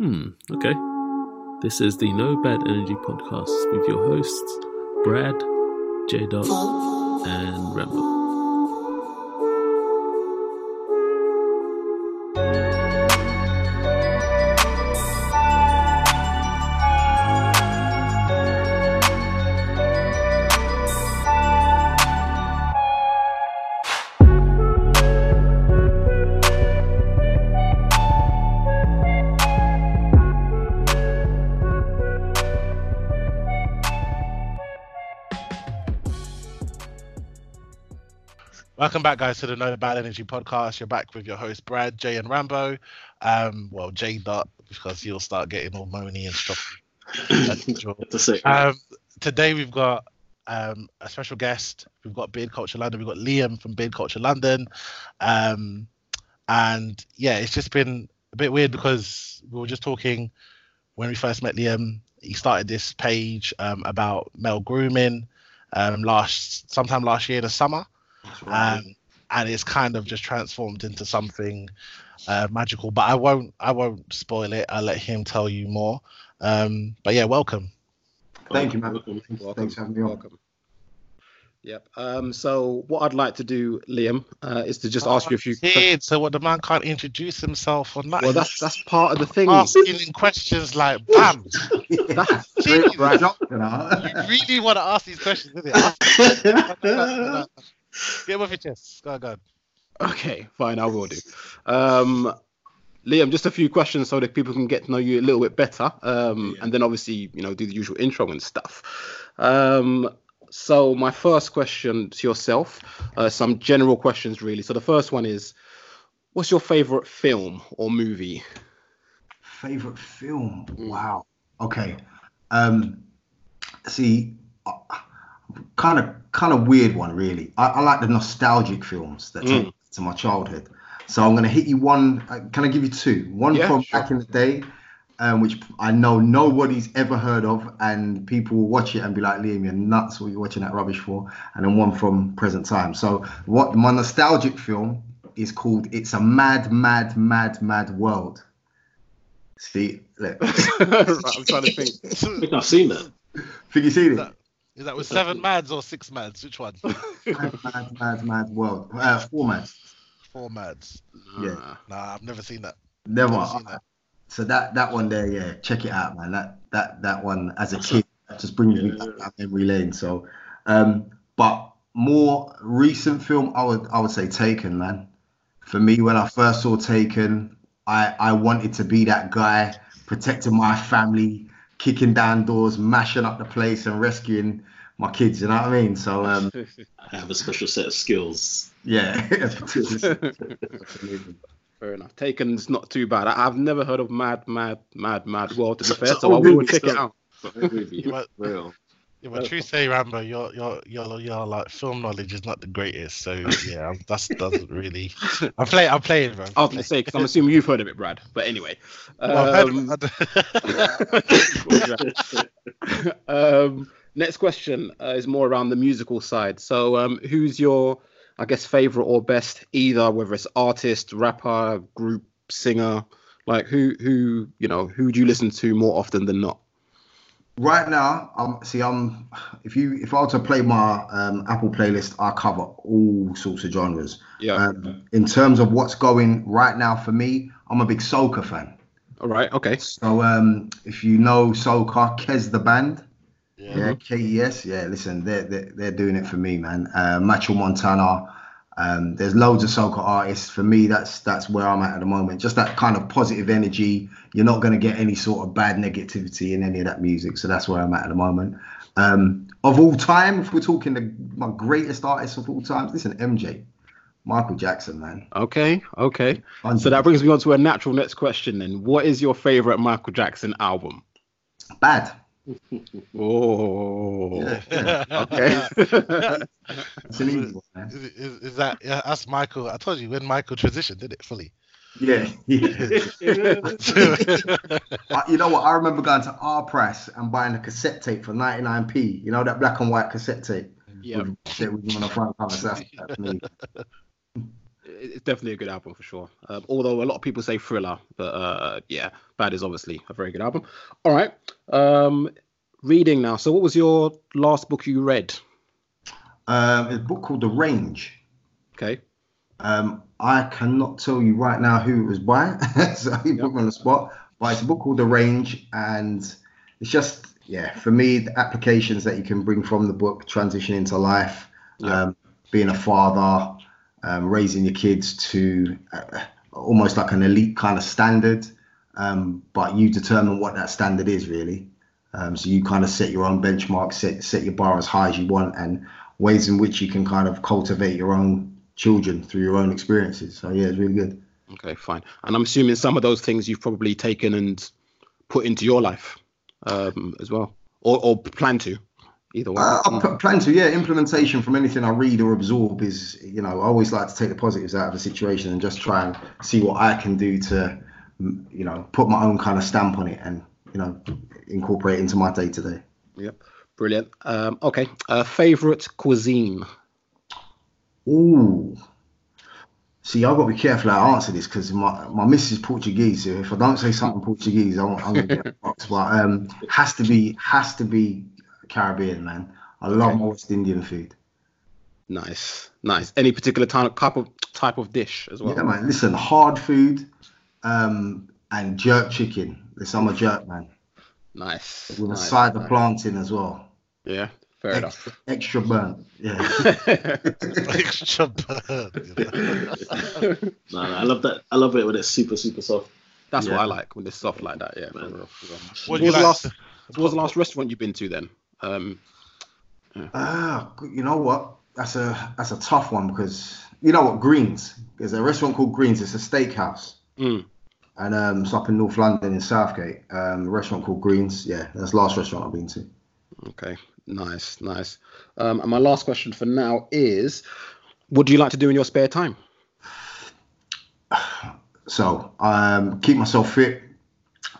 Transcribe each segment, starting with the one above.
Hmm, okay. This is the No Bad Energy podcast with your hosts, Brad, J Dot, and Rambo. Guys, to the No Bad Energy podcast. You're back with your host Brad, Jay, and Rambo. Um, well, Jay Dot because you'll start getting all moany and stuff. um, today we've got um, a special guest. We've got Beard Culture London. We've got Liam from Beard Culture London. Um, and yeah, it's just been a bit weird because we were just talking when we first met Liam. He started this page um, about male grooming um, last sometime last year in the summer right. And it's kind of just transformed into something uh, magical. But I won't, I won't spoil it. I'll let him tell you more. Um, but yeah, welcome. Thank you, man. Welcome. Thanks for having me on. Welcome. Yep. Um, so what I'd like to do, Liam, uh, is to just oh, ask you a few. questions. so what the man can't introduce himself or not? Well, that's that's part of the thing. Asking questions like, bam. that's right. You really want to ask these questions, isn't it? Get off your chest. Go on, go. Okay, fine, I will do. Um, Liam, just a few questions so that people can get to know you a little bit better, um, yeah. and then obviously, you know, do the usual intro and stuff. Um, so my first question to yourself, uh, some general questions really. So the first one is, what's your favorite film or movie? Favorite film? Wow. Okay. Um, see, kind of kind of weird one, really. I, I like the nostalgic films that take mm. to my childhood. So I'm going to hit you one. Uh, can I give you two? One yeah, from sure. back in the day, um, which I know nobody's ever heard of, and people will watch it and be like, "Liam, you're nuts! What are you watching that rubbish for?" And then one from present time. So what my nostalgic film is called "It's a Mad, Mad, Mad, Mad World." See, look. I'm trying to think. I think I've seen that. Think you've seen it? Is that with seven mads or six mads? Which one? mad, mad, mad, mad world. Uh, four mads. Four mads. Yeah. Nah, I've never seen that. Never. never seen that. So that that one there, yeah, check it out, man. That that that one as a kid just brings yeah, me back yeah. memory lane. So, um, but more recent film, I would I would say Taken, man. For me, when I first saw Taken, I I wanted to be that guy protecting my family, kicking down doors, mashing up the place, and rescuing my kids. You know what I mean? So um, I have a special set of skills. Yeah. Fair enough. Taken's not too bad. I, have never heard of Mad, Mad, Mad, Mad World to be fair, so I will check it out. Real. Yeah, but true say, Rambo, your your your your like film knowledge is not the greatest. So yeah, that doesn't really. I'm playing. I'm playing, bro. I was gonna say because I'm assuming you've heard of it, Brad. But anyway. Um, um, next question uh, is more around the musical side. So, um, who's your, I guess, favorite or best either, whether it's artist, rapper, group, singer, like who who you know who do you listen to more often than not? Right now, I'm see. I'm if you if I were to play my um, Apple playlist, I cover all sorts of genres. Yeah. Um, in terms of what's going right now for me, I'm a big soca fan. All right. Okay. So um, if you know soca, Kes the band. Yeah. yeah KES. Yeah. Listen, they're, they're they're doing it for me, man. Uh, Machel Montano. Um, there's loads of soca artists. For me, that's that's where I'm at at the moment. Just that kind of positive energy. You're not going to get any sort of bad negativity in any of that music. So that's where I'm at at the moment. Um, of all time, if we're talking the my greatest artist of all time, listen, MJ, Michael Jackson, man. Okay, okay. So that brings me on to a natural next question. Then, what is your favorite Michael Jackson album? Bad. Oh, yeah, yeah. okay. it's an easy one, man. Is, is, is, that yeah, that's Michael? I told you when Michael transitioned, did it fully? Yeah, you know what? I remember going to Our Price and buying a cassette tape for 99p. You know that black and white cassette tape. Yeah. With, with on the front cover. That's, that's me. it's definitely a good album for sure. Um, although a lot of people say Thriller, but uh, yeah, Bad is obviously a very good album. All right, um, reading now. So, what was your last book you read? Um, a book called The Range. Okay. Um, I cannot tell you right now who it was by, so you yep. put me on the spot. But it's a book called The Range, and it's just yeah, for me, the applications that you can bring from the book, transition into life, yep. um, being a father, um, raising your kids to uh, almost like an elite kind of standard, um, but you determine what that standard is really. Um, so you kind of set your own benchmark, set set your bar as high as you want, and ways in which you can kind of cultivate your own children through your own experiences. So yeah, it's really good. Okay, fine. And I'm assuming some of those things you've probably taken and put into your life um, as well, or, or plan to. Either way. Uh, I plan to, yeah. Implementation from anything I read or absorb is, you know, I always like to take the positives out of a situation and just try and see what I can do to, you know, put my own kind of stamp on it and, you know, incorporate it into my day to day. Yep. Brilliant. Um, okay. Uh, favorite cuisine? Ooh. See, I've got to be careful how I answer this because my my miss is Portuguese. So if I don't say something Portuguese, I'm, I'm gonna get a box. But um, has to be has to be Caribbean, man. I love okay. West Indian food. Nice, nice. Any particular type of type of dish as well? Yeah, man. Listen, hard food, um, and jerk chicken. This I'm a jerk man. Nice. With nice, a side nice. of plantain as well. Yeah, fair extra, enough. Extra burnt. Yeah. extra burnt. no, no, I love that. I love it when it's super, super soft. That's yeah. what I like when it's soft like that. Yeah. Man. What, what was, like? last, what was the last restaurant you've been to then? Um, yeah. uh, you know what? That's a that's a tough one because you know what Greens. There's a restaurant called Greens. It's a steakhouse. Mm. And um, it's up in North London in Southgate. Um, a restaurant called Greens. Yeah, that's the last restaurant I've been to. Okay, nice, nice. Um, and my last question for now is, what do you like to do in your spare time? So, um, keep myself fit,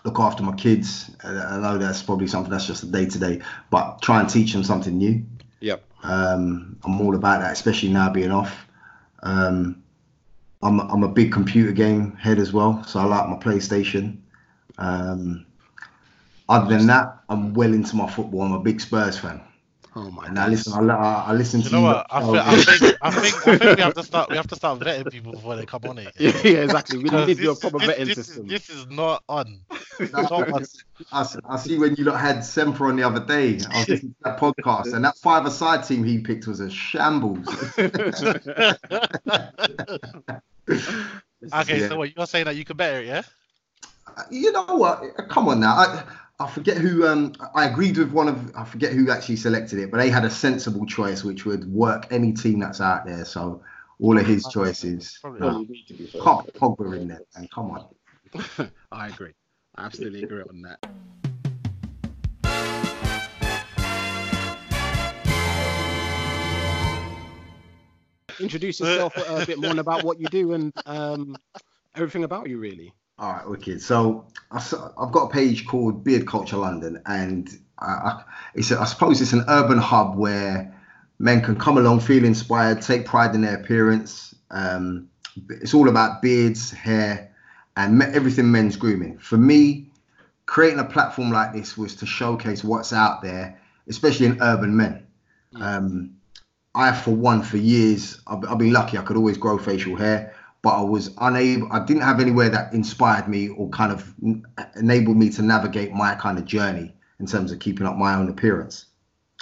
look after my kids. I know that's probably something that's just a day to day, but try and teach them something new. Yep. Um, I'm all about that, especially now being off. Um, I'm I'm a big computer game head as well, so I like my PlayStation. Um, other than that, I'm well into my football. I'm a big Spurs fan. Oh my! Now listen, I, I, I listen you to know what? I, feel, I, think, I think I think we have to start we have to start vetting people before they come on it. Yeah, yeah exactly. We need to do a proper this, vetting this, system. This is not on. I, I, see when you lot had Semper on the other day. I was listening to that podcast, and that five-a-side team he picked was a shambles. okay, yeah. so what you're saying that you can better it, yeah? Uh, you know what? Come on now. I, I forget who. Um, I agreed with one of. I forget who actually selected it, but they had a sensible choice which would work any team that's out there. So all of his choices. Probably no, can't Pogba in there, and come on. I agree. I absolutely agree on that. Introduce yourself a bit more about what you do and um, everything about you, really. All right, wicked. So I've got a page called Beard Culture London, and I, it's a, I suppose it's an urban hub where men can come along, feel inspired, take pride in their appearance. Um, it's all about beards, hair, and everything men's grooming. For me, creating a platform like this was to showcase what's out there, especially in urban men. Um, I, for one, for years, I've, I've been lucky. I could always grow facial hair but I was unable, I didn't have anywhere that inspired me or kind of enabled me to navigate my kind of journey in terms of keeping up my own appearance.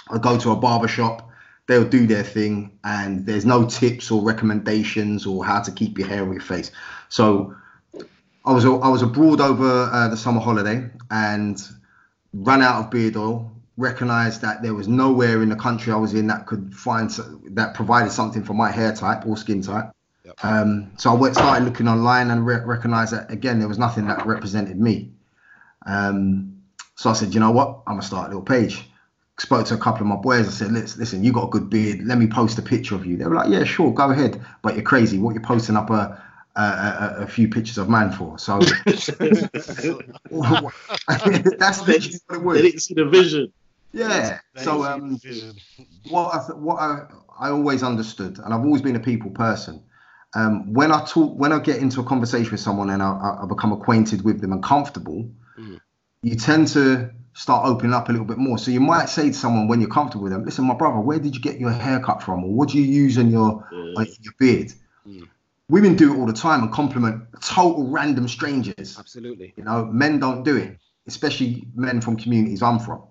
I go to a barber shop, they'll do their thing, and there's no tips or recommendations or how to keep your hair on your face. So I was I was abroad over uh, the summer holiday and ran out of beard oil. Recognized that there was nowhere in the country I was in that could find that provided something for my hair type or skin type. Yep. Um, so I went started looking online and re- recognized that again there was nothing that represented me. Um, so I said, you know what, I'm gonna start a little page. Spoke to a couple of my boys. I said, listen, listen, you got a good beard. Let me post a picture of you. They were like, yeah, sure, go ahead. But you're crazy. What you're posting up a a, a, a few pictures of man for? So that's the, what it was. They didn't see the vision. Yeah. So um, what I what I I always understood, and I've always been a people person um, when I talk, when I get into a conversation with someone and I, I become acquainted with them and comfortable, mm. you tend to start opening up a little bit more. So you might say to someone when you're comfortable with them, "Listen, my brother, where did you get your haircut from, or what do you use on your on your beard?" Mm. Women do it all the time and compliment total random strangers. Absolutely. You know, men don't do it, especially men from communities I'm from.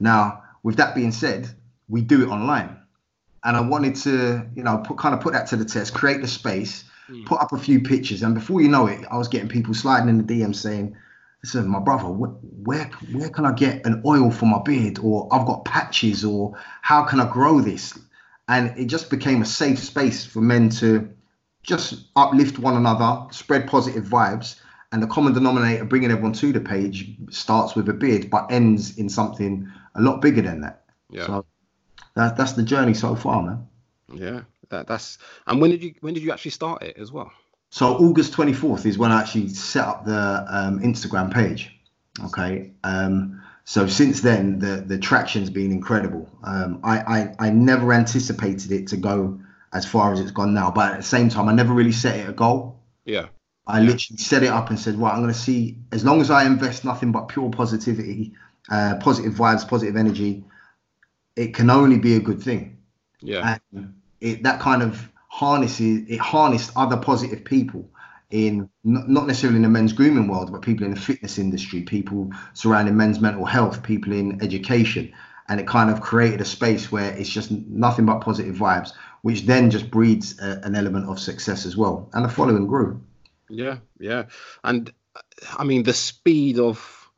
Now, with that being said, we do it online and I wanted to, you know, put kind of put that to the test, create the space, mm. put up a few pictures, and before you know it, I was getting people sliding in the DM saying, "Listen, my brother, wh- where where can I get an oil for my beard, or I've got patches, or how can I grow this?" And it just became a safe space for men to just uplift one another, spread positive vibes, and the common denominator bringing everyone to the page starts with a beard, but ends in something a lot bigger than that. Yeah. So that, that's the journey so far, man. Yeah, that, that's. And when did you when did you actually start it as well? So August 24th is when I actually set up the um, Instagram page. Okay. Um, so since then, the the traction's been incredible. Um, I, I I never anticipated it to go as far as it's gone now, but at the same time, I never really set it a goal. Yeah. I literally set it up and said, right, I'm going to see as long as I invest nothing but pure positivity, uh, positive vibes, positive energy, it can only be a good thing. Yeah. And it, that kind of harnesses it harnessed other positive people in not necessarily in the men's grooming world, but people in the fitness industry, people surrounding men's mental health, people in education. And it kind of created a space where it's just nothing but positive vibes, which then just breeds a, an element of success as well. And the following grew. Yeah, yeah. And uh, I mean, the speed of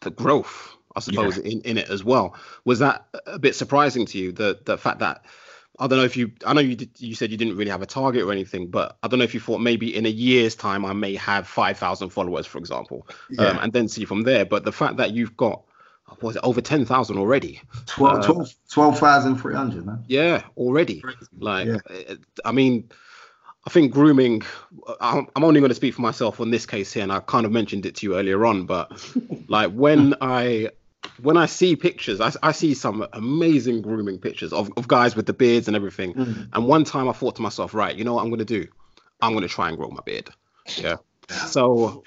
the growth I suppose, yeah. in, in it as well. Was that a bit surprising to you? The the fact that I don't know if you I know you did, you said you didn't really have a target or anything, but I don't know if you thought maybe in a year's time I may have five thousand followers, for example, yeah. um, and then see from there. But the fact that you've got was it over 10,000 already? 12,300, 12, man. Yeah, already. Like, yeah. I mean, I think grooming. I'm only going to speak for myself on this case here, and I kind of mentioned it to you earlier on. But like when I when I see pictures, I, I see some amazing grooming pictures of, of guys with the beards and everything. Mm. And one time I thought to myself, right, you know what I'm going to do? I'm going to try and grow my beard. Yeah. So,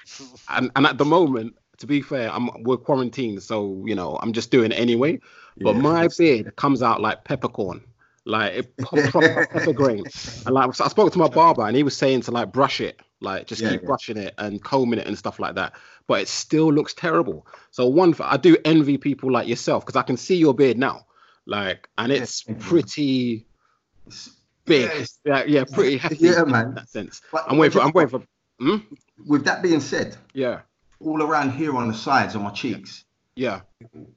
and, and at the moment, to be fair, I'm we're quarantined, so you know I'm just doing it anyway. But yeah, my beard comes out like peppercorn, like it proper pepper grain. And like I spoke to my barber, and he was saying to like brush it, like just yeah, keep yeah. brushing it and combing it and stuff like that but it still looks terrible. So one, I do envy people like yourself because I can see your beard now, like, and it's pretty big. Yeah, yeah, pretty hefty. Yeah, man. In that sense. But, I'm waiting for. I'm waiting for. Hmm? With that being said, yeah, all around here on the sides on my cheeks. Yeah.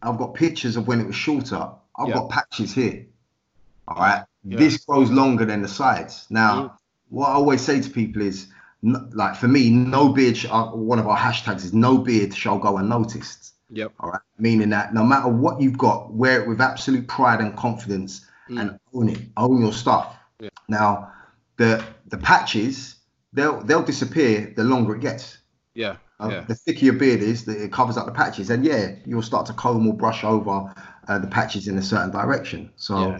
I've got pictures of when it was shorter. I've got patches here. All right. This grows longer than the sides. Now, mm. what I always say to people is like for me, no beard. Sh- uh, one of our hashtags is no beard shall go unnoticed. Yep. All right. Meaning that no matter what you've got, wear it with absolute pride and confidence, mm. and own it. Own your stuff. Yeah. Now, the the patches they'll they'll disappear the longer it gets. Yeah. Uh, yeah. The thicker your beard is, the, it covers up the patches, and yeah, you'll start to comb or brush over uh, the patches in a certain direction. So. Yeah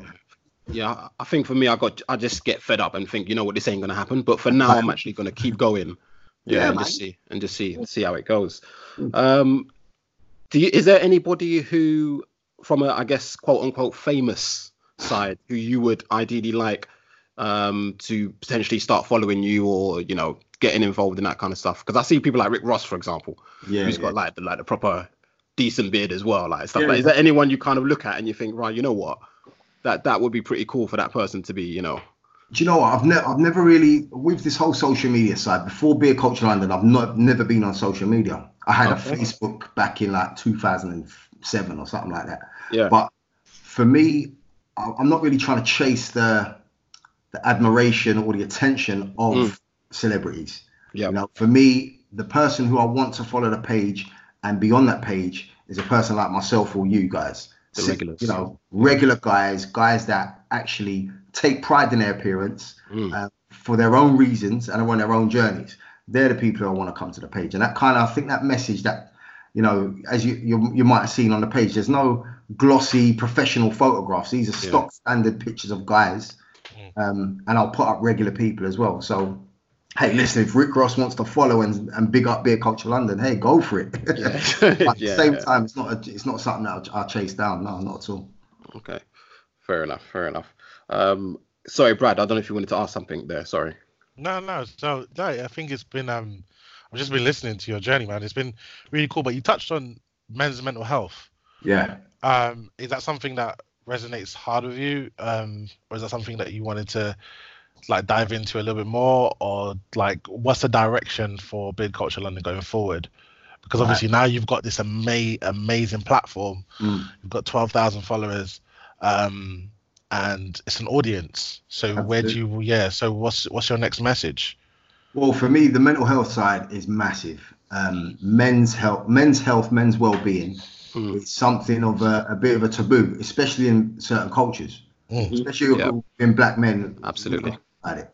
yeah, I think for me, I got I just get fed up and think, you know what, this ain't gonna happen. But for now, I'm actually gonna keep going. Yeah, yeah and man. just see and just see see how it goes. Um, do you, is there anybody who, from a I guess quote unquote famous side, who you would ideally like um, to potentially start following you or you know getting involved in that kind of stuff? Because I see people like Rick Ross, for example, yeah, who's yeah. got like the like the proper decent beard as well, like stuff. Yeah, like, is there anyone you kind of look at and you think, right, you know what? That that would be pretty cool for that person to be, you know. Do you know what? I've never I've never really with this whole social media side before Beard Culture London. I've not never been on social media. I had okay. a Facebook back in like 2007 or something like that. Yeah. But for me, I'm not really trying to chase the the admiration or the attention of mm. celebrities. Yeah. You know, for me, the person who I want to follow the page and be on that page is a person like myself or you guys the regulars. You know, regular guys, guys that actually take pride in their appearance mm. uh, for their own reasons and are on their own journeys. They're the people who I want to come to the page, and that kind of I think that message that you know, as you you, you might have seen on the page, there's no glossy professional photographs. These are stock yeah. standard pictures of guys mm. um, and I'll put up regular people as well. So hey, listen, if Rick Ross wants to follow and, and big up Beard Culture London, hey, go for it. Yeah. at yeah, the same yeah. time, it's not a, it's not something that I'll, I'll, chase down. No, not at all. Okay, fair enough, fair enough. Um, sorry, Brad, I don't know if you wanted to ask something there. Sorry. No, no, so no, I think it's been um, I've just been listening to your journey, man. It's been really cool. But you touched on men's mental health. Yeah. Um, is that something that resonates hard with you, um, or is that something that you wanted to like dive into a little bit more, or like what's the direction for Beard Culture London going forward? Because obviously right. now you've got this ama- amazing platform. Mm. You've got twelve thousand followers, um, and it's an audience. So Absolutely. where do you? Yeah. So what's what's your next message? Well, for me, the mental health side is massive. Um, men's health, men's health, men's well-being mm. is something of a, a, bit of a taboo, especially in certain cultures, mm-hmm. especially yeah. in black men. Absolutely it.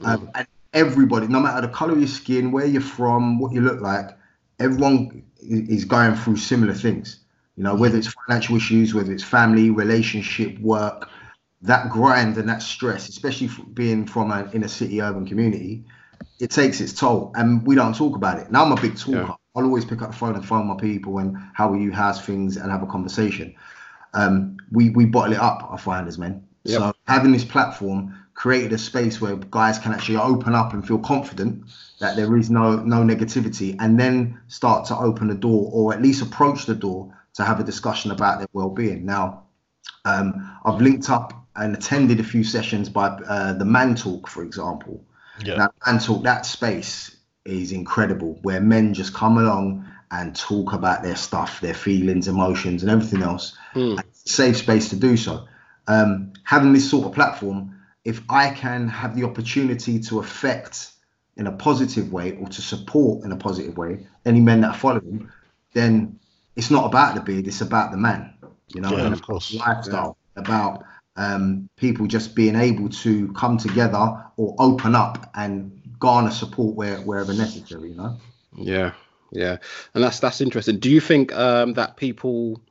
Mm. Um, and everybody, no matter the color of your skin, where you're from, what you look like, everyone is going through similar things. You know, whether it's financial issues, whether it's family, relationship, work, that grind and that stress, especially being from an inner city urban community, it takes its toll. And we don't talk about it. Now I'm a big talker. Yeah. I'll always pick up the phone and phone my people and how are you, how's things, and have a conversation. Um, we we bottle it up, I find as men. Yep. So having this platform created a space where guys can actually open up and feel confident that there is no no negativity and then start to open the door or at least approach the door to have a discussion about their well-being now um, i've linked up and attended a few sessions by uh, the man talk for example yeah. now man talk that space is incredible where men just come along and talk about their stuff their feelings emotions and everything else mm. safe space to do so um, having this sort of platform if I can have the opportunity to affect in a positive way or to support in a positive way any men that follow him, then it's not about the beard, it's about the man, you know, yeah, of course. lifestyle, yeah. about um, people just being able to come together or open up and garner support where, wherever necessary, you know? Yeah, yeah. And that's that's interesting. Do you think um, that people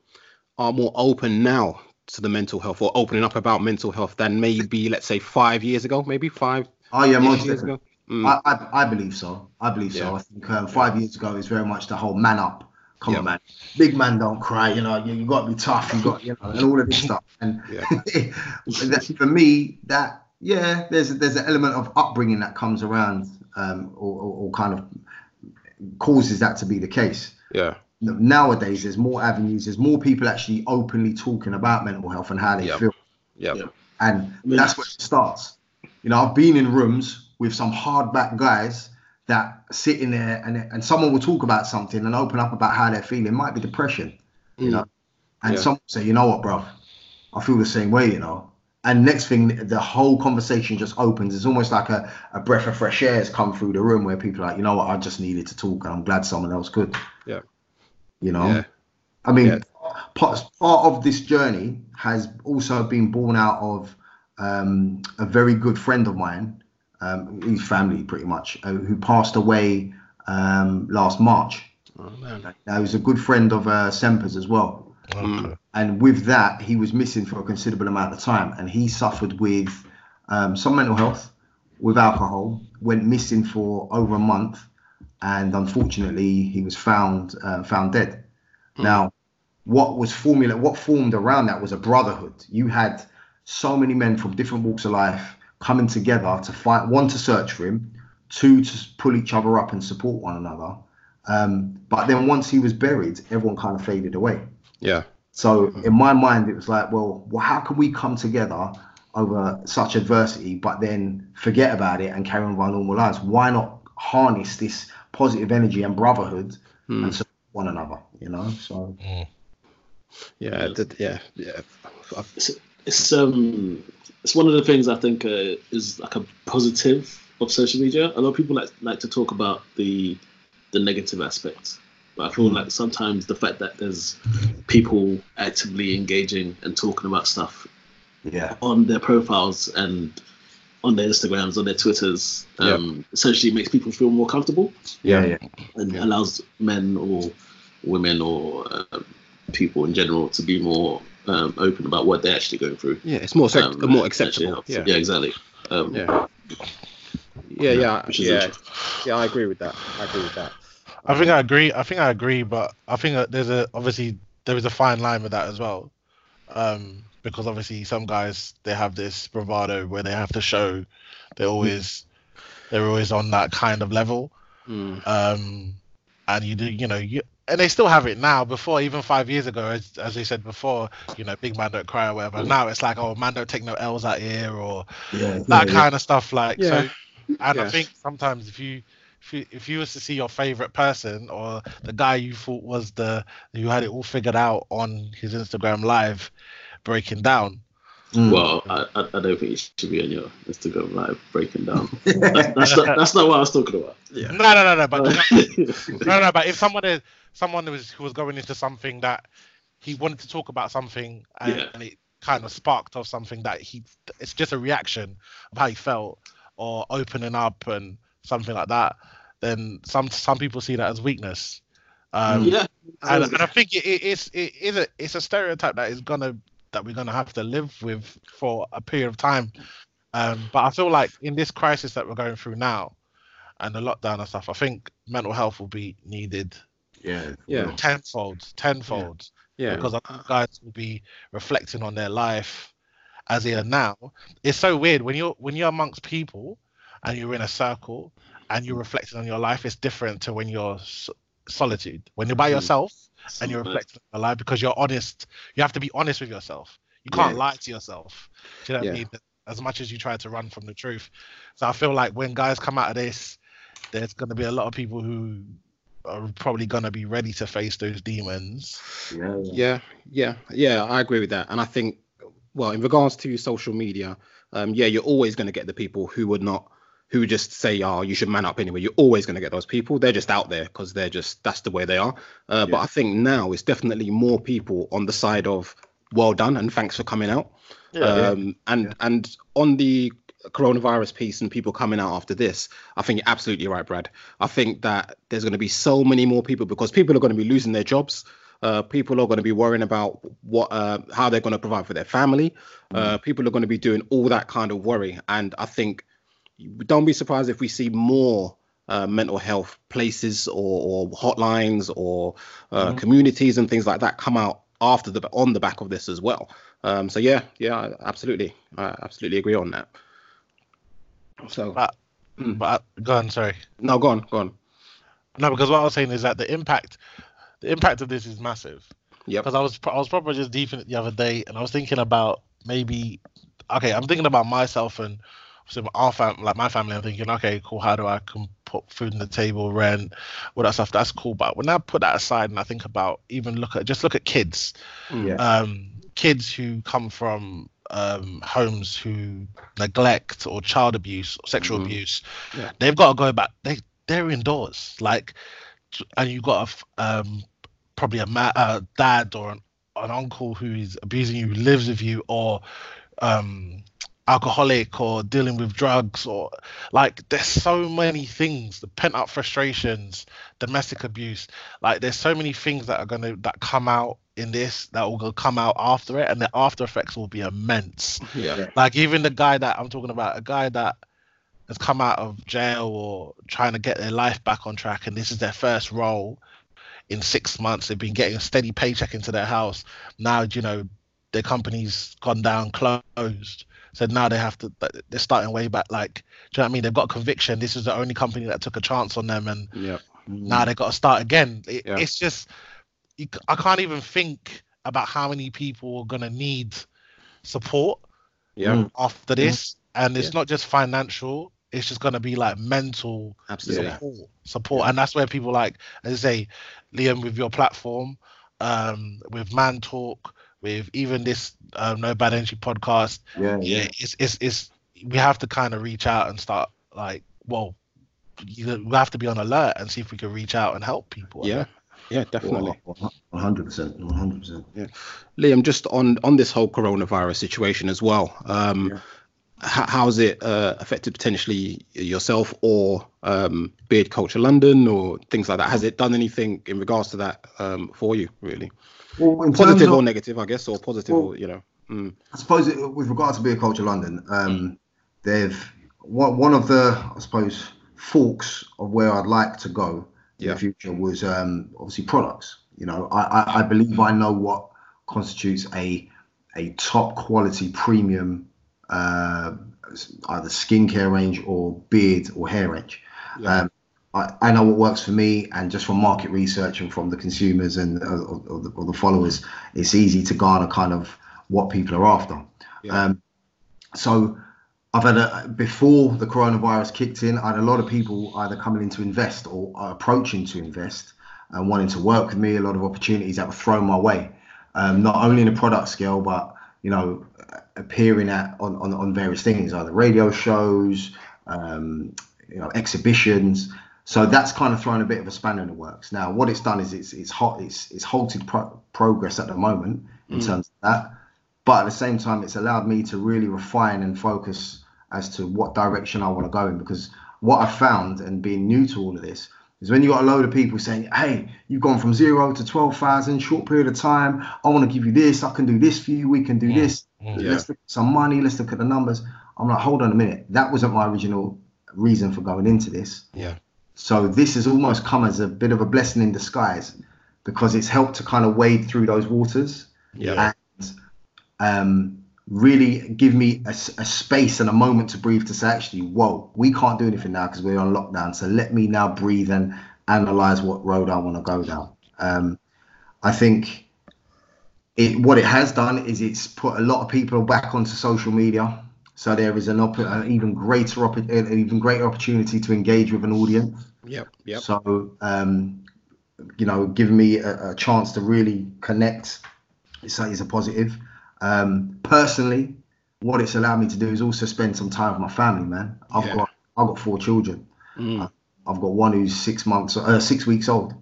are more open now to the mental health or opening up about mental health than maybe let's say five years ago, maybe five. Oh yeah, most years ago. Mm. I, I, I believe so. I believe yeah. so. I think um, five years ago is very much the whole man up. Come yep. on, man. Big man don't cry. You know, you, you got to be tough. You got, you know, and all of this stuff. And that, for me, that yeah, there's there's an element of upbringing that comes around, um, or, or, or kind of causes that to be the case. Yeah nowadays there's more avenues there's more people actually openly talking about mental health and how they yep. feel. Yeah. And I mean, that's where it starts. You know i've been in rooms with some hardback guys that sit in there and and someone will talk about something and open up about how they're feeling. It might be depression you mm. know? And yeah. someone say you know what bro i feel the same way you know? And next thing the whole conversation just opens. It's almost like a, a breath of fresh air has come through the room where people are like you know what? I just needed to talk and i'm glad someone else could. yeah you know, yeah. I mean, yeah. part, part of this journey has also been born out of um, a very good friend of mine, um, his family pretty much, uh, who passed away um, last March. Oh, man. Now, he was a good friend of uh, Semper's as well. And with that, he was missing for a considerable amount of time, and he suffered with um, some mental health, with alcohol, went missing for over a month, and unfortunately he was found uh, found dead. Mm. Now, what was formula what formed around that was a brotherhood. You had so many men from different walks of life coming together to fight one to search for him, two to pull each other up and support one another. Um, but then once he was buried, everyone kind of faded away. Yeah. So in my mind, it was like, well, well, how can we come together over such adversity, but then forget about it and carry on with our normal lives? Why not harness this positive energy and brotherhood mm. and support one another. You know, so mm. yeah, yeah, yeah. It's, it's um, it's one of the things I think uh, is like a positive of social media. A lot of people like like to talk about the the negative aspects. But I feel hmm. like sometimes the fact that there's people actively engaging and talking about stuff yeah. on their profiles and on their Instagrams, on their Twitters, um, yep. essentially makes people feel more comfortable. Yeah, yeah. And allows men or women or uh, people in general to be more um, open about what they're actually going through. Yeah, it's more um, more acceptable. Yeah. yeah, exactly. Um, yeah. Yeah, yeah, yeah, yeah. I agree with that. I agree with that. I think I agree. I think I agree, but I think there's a obviously there is a fine line with that as well, um, because obviously some guys they have this bravado where they have to show they're always they're always on that kind of level, mm. um, and you do you know you and they still have it now. Before even five years ago, as, as they said before, you know, big man don't cry or whatever. Now it's like, oh, man don't take no L's out here or yeah, that yeah, kind of stuff. Like Yeah. so, and Yeah. I think sometimes if you if you if you was to see your favorite person or the guy you thought was the you had it all figured out on his Instagram live breaking down. Mm. Well, I, I, I don't think you should be on your Instagram live breaking down. That's, that's not that's not what I was talking about. No, no, no, no. But yeah, no, no. But if someone is someone was who was going into something that he wanted to talk about something and, Yeah. and it kind of sparked off something that he it's just a reaction of how he felt or opening up and something like that then some some people see that as weakness um yeah. and, and i think it, it, it's it is a it's a stereotype that is gonna that we're gonna have to live with for a period of time um but i feel like in this crisis that we're going through now and the lockdown and stuff i think mental health will be needed yeah, Yeah. tenfold tenfold Yeah, because other guys will be reflecting on their life as they are now. It's so weird when you're when you're amongst people and you're in a circle and you're reflecting on your life. It's different to when you're solitude. When you're by Mm. yourself and you're reflecting on your life because you're honest. You have to be honest with yourself. You can't Yeah. lie to yourself. Do you know what I mean? As much as you try to run from the truth. So I feel like when guys come out of this, there's going to be a lot of people who are probably going to be ready to face those demons. yeah, yeah. yeah, yeah, yeah. I agree with that, and I think, well, in regards to social media, um, yeah, you're always going to get the people who would not, who just say, "Oh, you should man up anyway." You're always going to get those people. They're just out there because they're just that's the way they are. Uh, But I think now it's definitely more people on the side of well done and thanks for coming out. um, and Yeah. and on the coronavirus piece and people coming out after this, I think you're absolutely right, Brad. I think that there's going to be so many more people because people are going to be losing their jobs. Uh, people are going to be worrying about what uh, how they're going to provide for their family. Uh, people are going to be doing all that kind of worry, and I think don't be surprised if we see more uh, mental health places or, or hotlines or uh, Mhm. communities and things like that come out after the on the back of this as well. Um, so yeah, yeah, absolutely, I absolutely agree on that. So But- Mm. But go on, sorry. no, go on, go on. No, because what I was saying is that the impact, the impact of this is massive. Yeah. Because I was I was probably just deep in it the other day, and I was thinking about maybe, okay, I'm thinking about myself and so our fam, like my family. I'm thinking, okay, cool. How do I can put food on the table, rent, all that stuff? That's cool. But when I put that aside and I think about even look at just look at kids, Yeah. um, kids who come from um, homes who neglect or child abuse or sexual Mhm. abuse, Yeah. they've got to go back. They they're indoors, like, and you got a um, probably a ma- uh, dad or an, an uncle who is abusing you, who lives with you, or um, alcoholic or dealing with drugs, or like there's so many things. The pent up frustrations, domestic abuse, like there's so many things that are gonna that come out in this that will come out after it, and the after effects will be immense. Yeah, Like even the guy that I'm talking about, a guy that has come out of jail or trying to get their life back on track, and this is their first role in six months. They've been getting a steady paycheck into their house. Now, you know, their company's gone down, closed. So now they have to. They're starting way back. Like, do you know what I mean? They've got conviction. This is the only company that took a chance on them, and yeah, now they've got to start again. It, Yeah. It's just, you, c- I can't even think about how many people are gonna need support yeah, Mm. after this, and it's Yeah. not just financial. It's just gonna be like mental absolutely. support, support, and that's where people like, as I say, Liam, with your platform, um, with Man Talk, with even this um, No Bad Energy podcast, yeah, yeah, it's it's it's we have to kind of reach out and start like, well, you, we have to be on alert and see if we can reach out and help people. Yeah, yeah, definitely. One hundred percent, one hundred percent. Yeah, Liam, just on on this whole coronavirus situation as well. Um, Yeah. how's it uh, affected potentially yourself or um, Beard Culture London or things like that? Has it done anything in regards to that um, for you, really? Well, positive of, or negative, I guess, or positive, well, or, you know. Mm. I suppose it, with regards to Beard Culture London, um, they've one, one of the, I suppose, forks of where I'd like to go in the future was um, obviously products. You know, I, I, I believe I know what constitutes a a top quality premium uh, either skincare range or beard or hair range. Yeah. Um, I, I, know what works for me, and just from market research and from the consumers and uh, or, or, the, or, the, followers, it's easy to garner kind of what people are after. Yeah. Um, so I've had a before the coronavirus kicked in, I had a lot of people either coming in to invest or approaching to invest and wanting to work with me. A lot of opportunities that were thrown my way, um, not only in a product scale, but you know, appearing at on, on, on various things, either radio shows, um, you know, exhibitions. So that's kind of thrown a bit of a spanner in the works. Now, what it's done is it's it's hot it's it's halted pro- progress at the moment in mm. terms of that, but at the same time, it's allowed me to really refine and focus as to what direction I want to go in. Because what I found and being new to all of this is when you got a load of people saying, "Hey, you've gone from zero to twelve thousand short period of time. I want to give you this. I can do this for you. We can do yeah. this. Yeah. Let's look at some money. Let's look at the numbers." I'm like, hold on a minute. That wasn't my original reason for going into this. Yeah. So this has almost come as a bit of a blessing in disguise because it's helped to kind of wade through those waters. Yeah. And um, really give me a, a, space and a moment to breathe to say actually whoa we can't do anything now because we're on lockdown so let me now breathe and analyze what road i want to go down um, i think it what it has done is it's put a lot of people back onto social media so there is an, op- an even greater op- an even greater opportunity to engage with an audience yep yep so um, you know giving me a, a chance to really connect is, is a positive um, personally, what it's allowed me to do is also spend some time with my family, man. I've yeah. got I've got four children. Mm. I've got one who's six months, uh, six weeks old.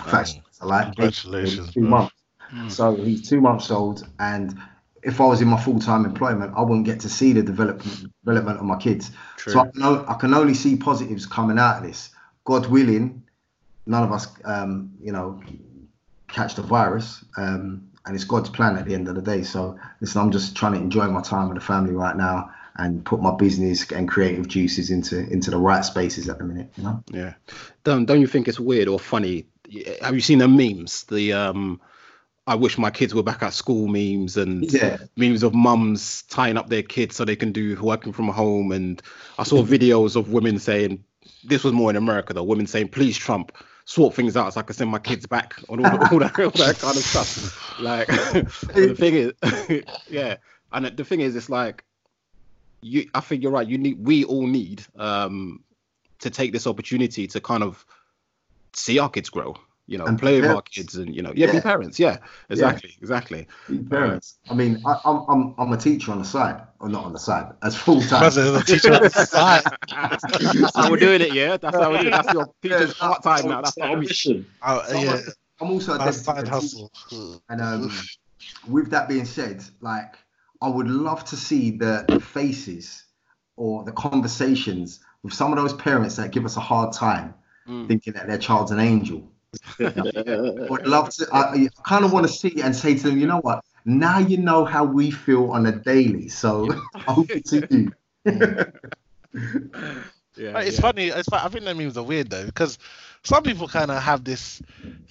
In fact, oh, like congratulations, two months. Mm. So he's two months old, and if I was in my full time employment, I wouldn't get to see the development development of my kids. True. So I can, I can only see positives coming out of this. God willing, none of us, um, you know, catch the virus. Um, and it's God's plan at the end of the day. So listen, I'm just trying to enjoy my time with the family right now and put my business and creative juices into into the right spaces at the minute. You know? Yeah. Don't don't you think it's weird or funny? Have you seen the memes? The um. I wish my kids were back at school memes and yeah. memes of mums tying up their kids so they can do working from home. And I saw videos of women saying, this was more in America though, women saying, please Trump, sort things out so I can send my kids back on all, all, that, all that kind of stuff. Like the thing is, yeah, and the thing is, it's like you. I think you're right. You need. We all need um, to take this opportunity to kind of see our kids grow you know, and play with our kids and you know, yeah, yeah. be parents. Yeah, exactly, yeah. exactly. Be parents. I mean, I, am I'm I'm a teacher on the side, or not on the side, as full time. As a teacher on the side. That's how we're doing it. Yeah, that's how we're doing. It. That's your teacher's part time now. That's our mission. Oh, yeah. I'm also a side hustle. And um, with that being said, like I would love to see the faces or the conversations with some of those parents that give us a hard time, mm. thinking that their child's an angel would love to. I, I kind of want to see and say to them, you know what? Now you know how we feel on a daily. So over to you. yeah, it's yeah. funny. It's I think that memes are weird though because some people kind of have this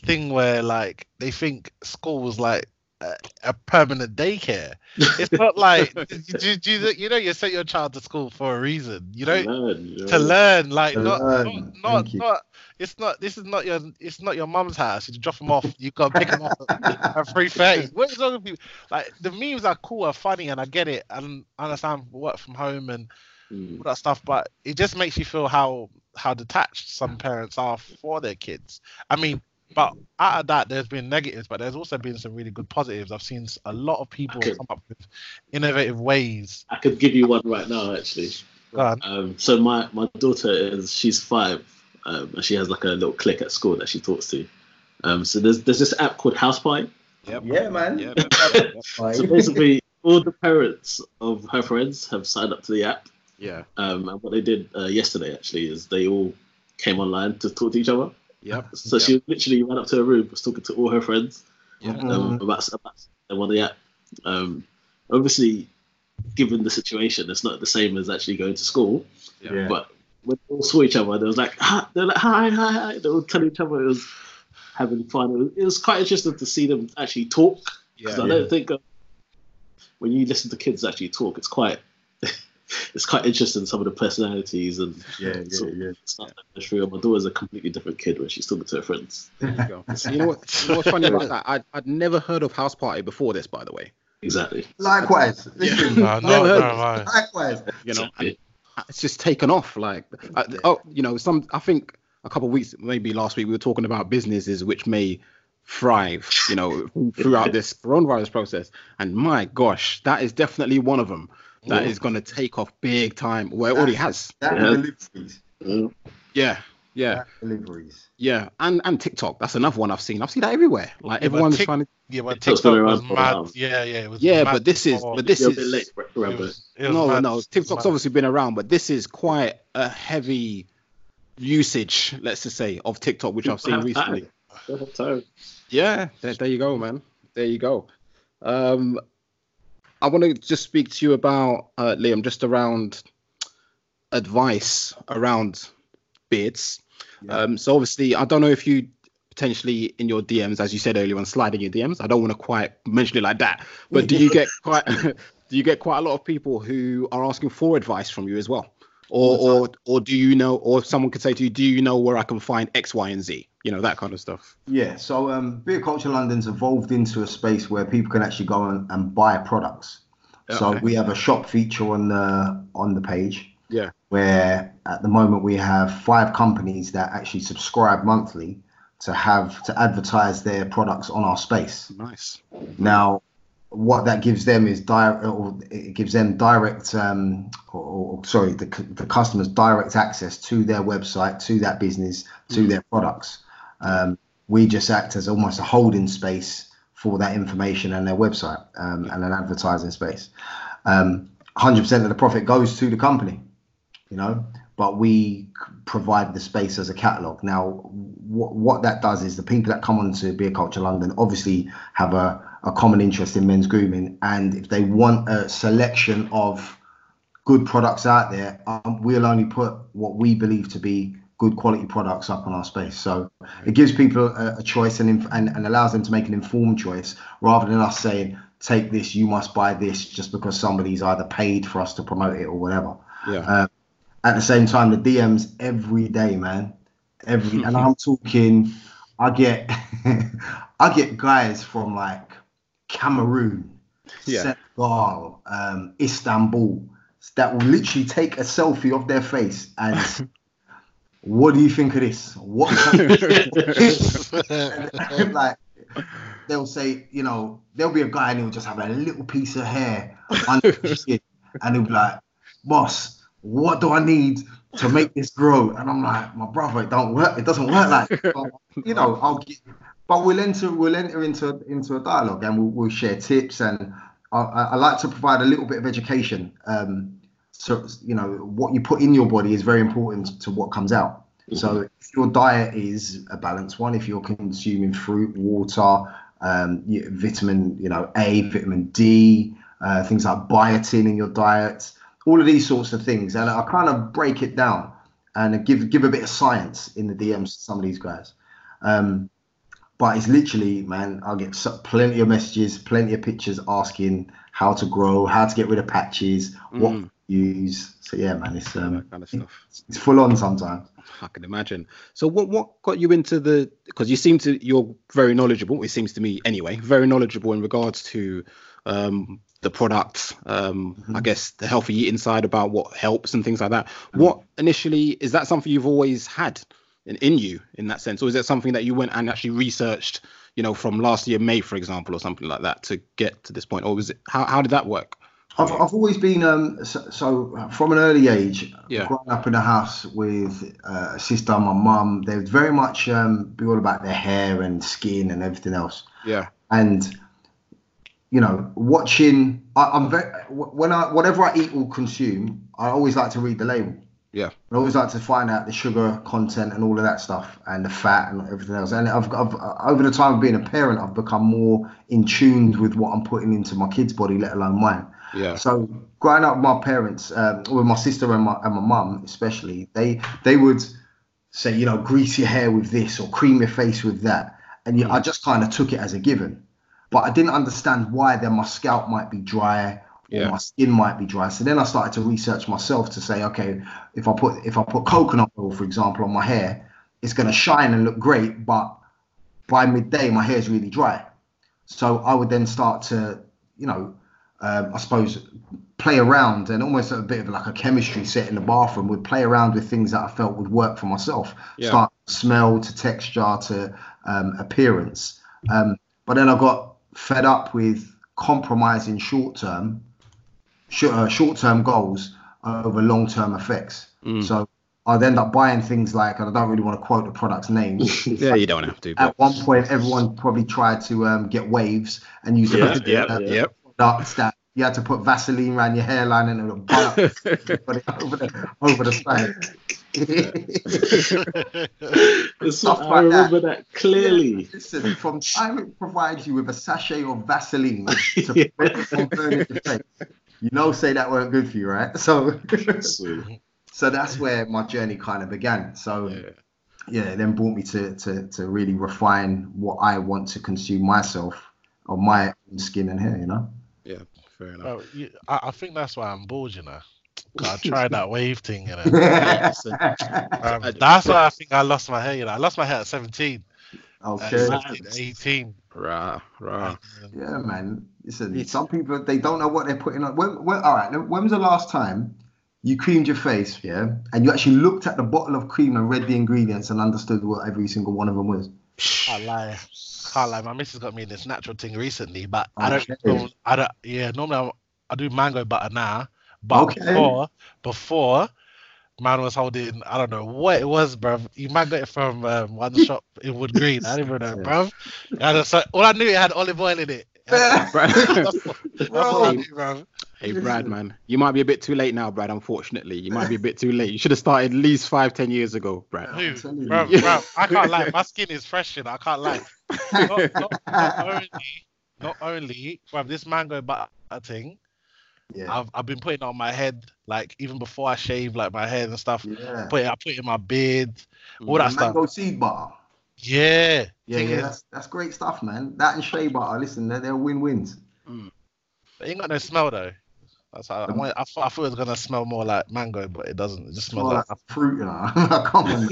thing where like they think school was like a, a permanent daycare. It's not like you, you, you, know you sent your child to school for a reason. You know to learn, to learn like to not learn. not not, not it's not this is not your it's not your mum's house. You drop them off, you gotta pick them up at three thirty. What is wrong with people? Like the memes are cool, are funny, and I get it, and I understand work from home and mm. all that stuff. But it just makes you feel how how detached some parents are for their kids. I mean, but out of that, there's been negatives, but there's also been some really good positives. I've seen a lot of people could, come up with innovative ways. I could give you one right now, actually. Um, so my my daughter is she's five, um, and she has like a little clique at school that she talks to. Um, so there's there's this app called House Party. Yep. Yeah, man. so basically, all the parents of her friends have signed up to the app. Yeah. Um, and what they did uh, yesterday actually is they all came online to talk to each other. Yep. So yep. she literally ran up to her room, was talking to all her friends Yeah. um, Mhm. about, about them on the app. Um, obviously, given the situation, it's not the same as actually going to school. Yeah. But when they all saw each other, they was like, hi, they're like, hi, hi, hi. They were telling each other it was having fun. It was, it was quite interesting to see them actually talk. Because Yeah. I don't think uh, when you listen to kids actually talk, it's quite it's quite interesting some of the personalities and Yeah, yeah, sort of yeah. stuff that goes through. My daughter's a completely different kid when she's talking to her friends. There you go. you know what? You know what's funny about that? I'd, I'd never heard of Houseparty before this, by the way. Exactly. Likewise. Listen, No, no, uh, Never no, heard no. likewise. You know, Exactly. and it's just taken off. Like, uh, I, oh, you know, some. I think a couple of weeks, maybe last week, we were talking about businesses which may thrive, you know, throughout this coronavirus process. And my gosh, that is definitely one of them that Yeah. is going to take off big time. Well, it already has. That Yeah. deliveries. Yeah, yeah, That deliveries. yeah. And and TikTok, that's another one I've seen. I've seen that everywhere. Like Yeah, but everyone's Tik- trying to. Yeah, but TikTok's TikTok was around for a while. mad. Yeah, yeah, it was. Yeah, mad but this is, but this You're a bit is. late, It was- it was no, mad- no. TikTok's mad. obviously been around, but this is quite a heavy usage, let's just say, of TikTok, which I've seen recently. Don't have time. Yeah, there, there you go, man. There you go. Um, I want to just speak to you about uh, Liam, just around advice around beards. Yeah. Um, so obviously, I don't know if you potentially in your DMs, as you said earlier, on sliding your DMs. I don't want to quite mention it like that, but do you get quite do you get quite a lot of people who are asking for advice from you as well? Or, or, or do you know, or someone could say to you, do you know where I can find X, Y, and Z? You know, that kind of stuff. Yeah, so um, Beard Culture London's evolved into a space where people can actually go and, and buy products. So we have a shop feature on the on the page. Yeah. Where at the moment we have five companies that actually subscribe monthly to have to advertise their products on our space. Nice. Now, what that gives them is direct, or it gives them direct, um, or, or sorry, the, the customers direct access to their website, to that business, to their products. Um, we just act as almost a holding space for that information and their website um, and an advertising space. Um, 100% of the profit goes to the company, you know, but we provide the space as a catalog. Now, what, what that does is the people that come onto Beard Culture London obviously have a, a common interest in men's grooming. And if they want a selection of good products out there, um, we'll only put what we believe to be good quality products up on our space. So it gives people a, a choice and, inf- and and allows them to make an informed choice rather than us saying, take this, you must buy this just because somebody's either paid for us to promote it or whatever. Yeah. Uh, at the same time, the DMs every day, man. Every and I'm talking, I get I get guys from like Cameroon, Yeah. Senegal, um, Istanbul that will literally take a selfie of their face and what do you think of this? What and, like they'll say, you know, there'll be a guy and he'll just have a little piece of hair under his chin, and he'll be like, boss, what do I need to make this grow? And I'm like, my brother, it don't work. It doesn't work like, that. you know, I'll get, but we'll enter, we'll enter into into a dialogue and we'll, we'll share tips. And I, I I like to provide a little bit of education. Um, so you know, what you put in your body is very important to what comes out. So if your diet is a balanced one, if you're consuming fruit, water, um, vitamin, you know, A, vitamin D, uh, things like biotin in your diet, all of these sorts of things, and I kind of break it down and give give a bit of science in the DMs to some of these guys. Um, but it's literally, man, I'll get so, plenty of messages, plenty of pictures asking how to grow, how to get rid of patches, what Mm. to use. So yeah, man, it's um, that kind of stuff. it's full on sometimes. I can imagine. So what what got you into the because you seem to you're very knowledgeable, it seems to me anyway, very knowledgeable in regards to um the product, um I guess the healthy eating side about what helps and things like that. What initially is that something you've always had in, in you in that sense? Or is it something that you went and actually researched, you know, from last year May, for example, or something like that to get to this point? Or was it how how did that work? I've, I've always been um so, so uh, from an early age Yeah. growing up in a house with uh, a sister and my mum they would very much um be all about their hair and skin and everything else Yeah. and you know, watching. I, am very when I whatever I eat or consume, I always like to read the label. Yeah. I always like to find out the sugar content and all of that stuff and the fat and everything else. And I've, I've over the time of being a parent, I've become more in tune with what I'm putting into my kids' body, let alone mine. Yeah. So growing up with my parents, um, with my sister and my and my mum especially, they they would say, you know, grease your hair with this or cream your face with that, and you, I just kind of took it as a given. But I didn't understand why then my scalp might be dry or yeah. my skin might be dry. So then I started to research myself to say, okay, if I put if I put coconut oil, for example, on my hair, it's going to shine and look great, but by midday my hair is really dry. So I would then start to, you know, um, I suppose play around and almost a bit of like a chemistry set in the bathroom would play around with things that I felt would work for myself. Yeah. Start smell to texture to um, appearance. Um, but then I got fed up with compromising short term uh, short term goals over long term effects. Mm. So I'd end up buying things like, and I don't really want to quote the product's name. yeah, you don't have to. But... At one point, everyone probably tried to um, get waves and use yeah, yeah, uh, yep. Products that you had to put Vaseline around your hairline and it would bite over the, over the side. Stuff I like remember that, that clearly. Yeah, listen, from time it provides you with a sachet of Vaseline to prevent from burning your face, you know, say that weren't good for you, right? So, so that's where my journey kind of began. So, yeah, yeah it then brought me to, to to really refine what I want to consume myself on my skin and hair. You know. Yeah, fair enough. Well, you, I, I think that's why I'm bored, you know. I tried that wave thing, you know. um, that's why I think I lost my hair. You know, I lost my hair at 17. Okay. Uh, 18. Rah, rah. Yeah, man. Listen, some people they don't know what they're putting on. When, when, all right, when was the last time you creamed your face, yeah, and you actually looked at the bottle of cream and read the ingredients and understood what every single one of them was? I lie. Can't lie. My missus got me in this natural thing recently, but. I don't. I don't. Yeah, normally I, I do mango butter now, but okay. before, before man was holding, I don't know what it was, bro. You might get it from um, one shop in Wood Green. I don't even know, bro. And so, all I knew it had olive oil in it. that's, that's, what I knew, bro. Hey Brad, man, you might be a bit too late now, Brad. Unfortunately, you might be a bit too late. You should have started at least five, ten years ago, Brad. Who, bro, bro, I can't lie. My skin is fresh, and I can't lie. Not, not, not only, not only, bro, this mango butter thing yeah. I've I've been putting it on my head like even before I shave like my head and stuff. Yeah. Put it, I put it in my beard, all that stuff. Mango seed butter. Yeah. Yeah, yeah, that's, that's great stuff, man. That and shea butter, listen, they're, they're win-wins. Mm. It ain't got no smell though. That's how, I, I, I, thought, I thought it was gonna smell more like mango, but it doesn't. It just smells like, like fruit, you know. Come on.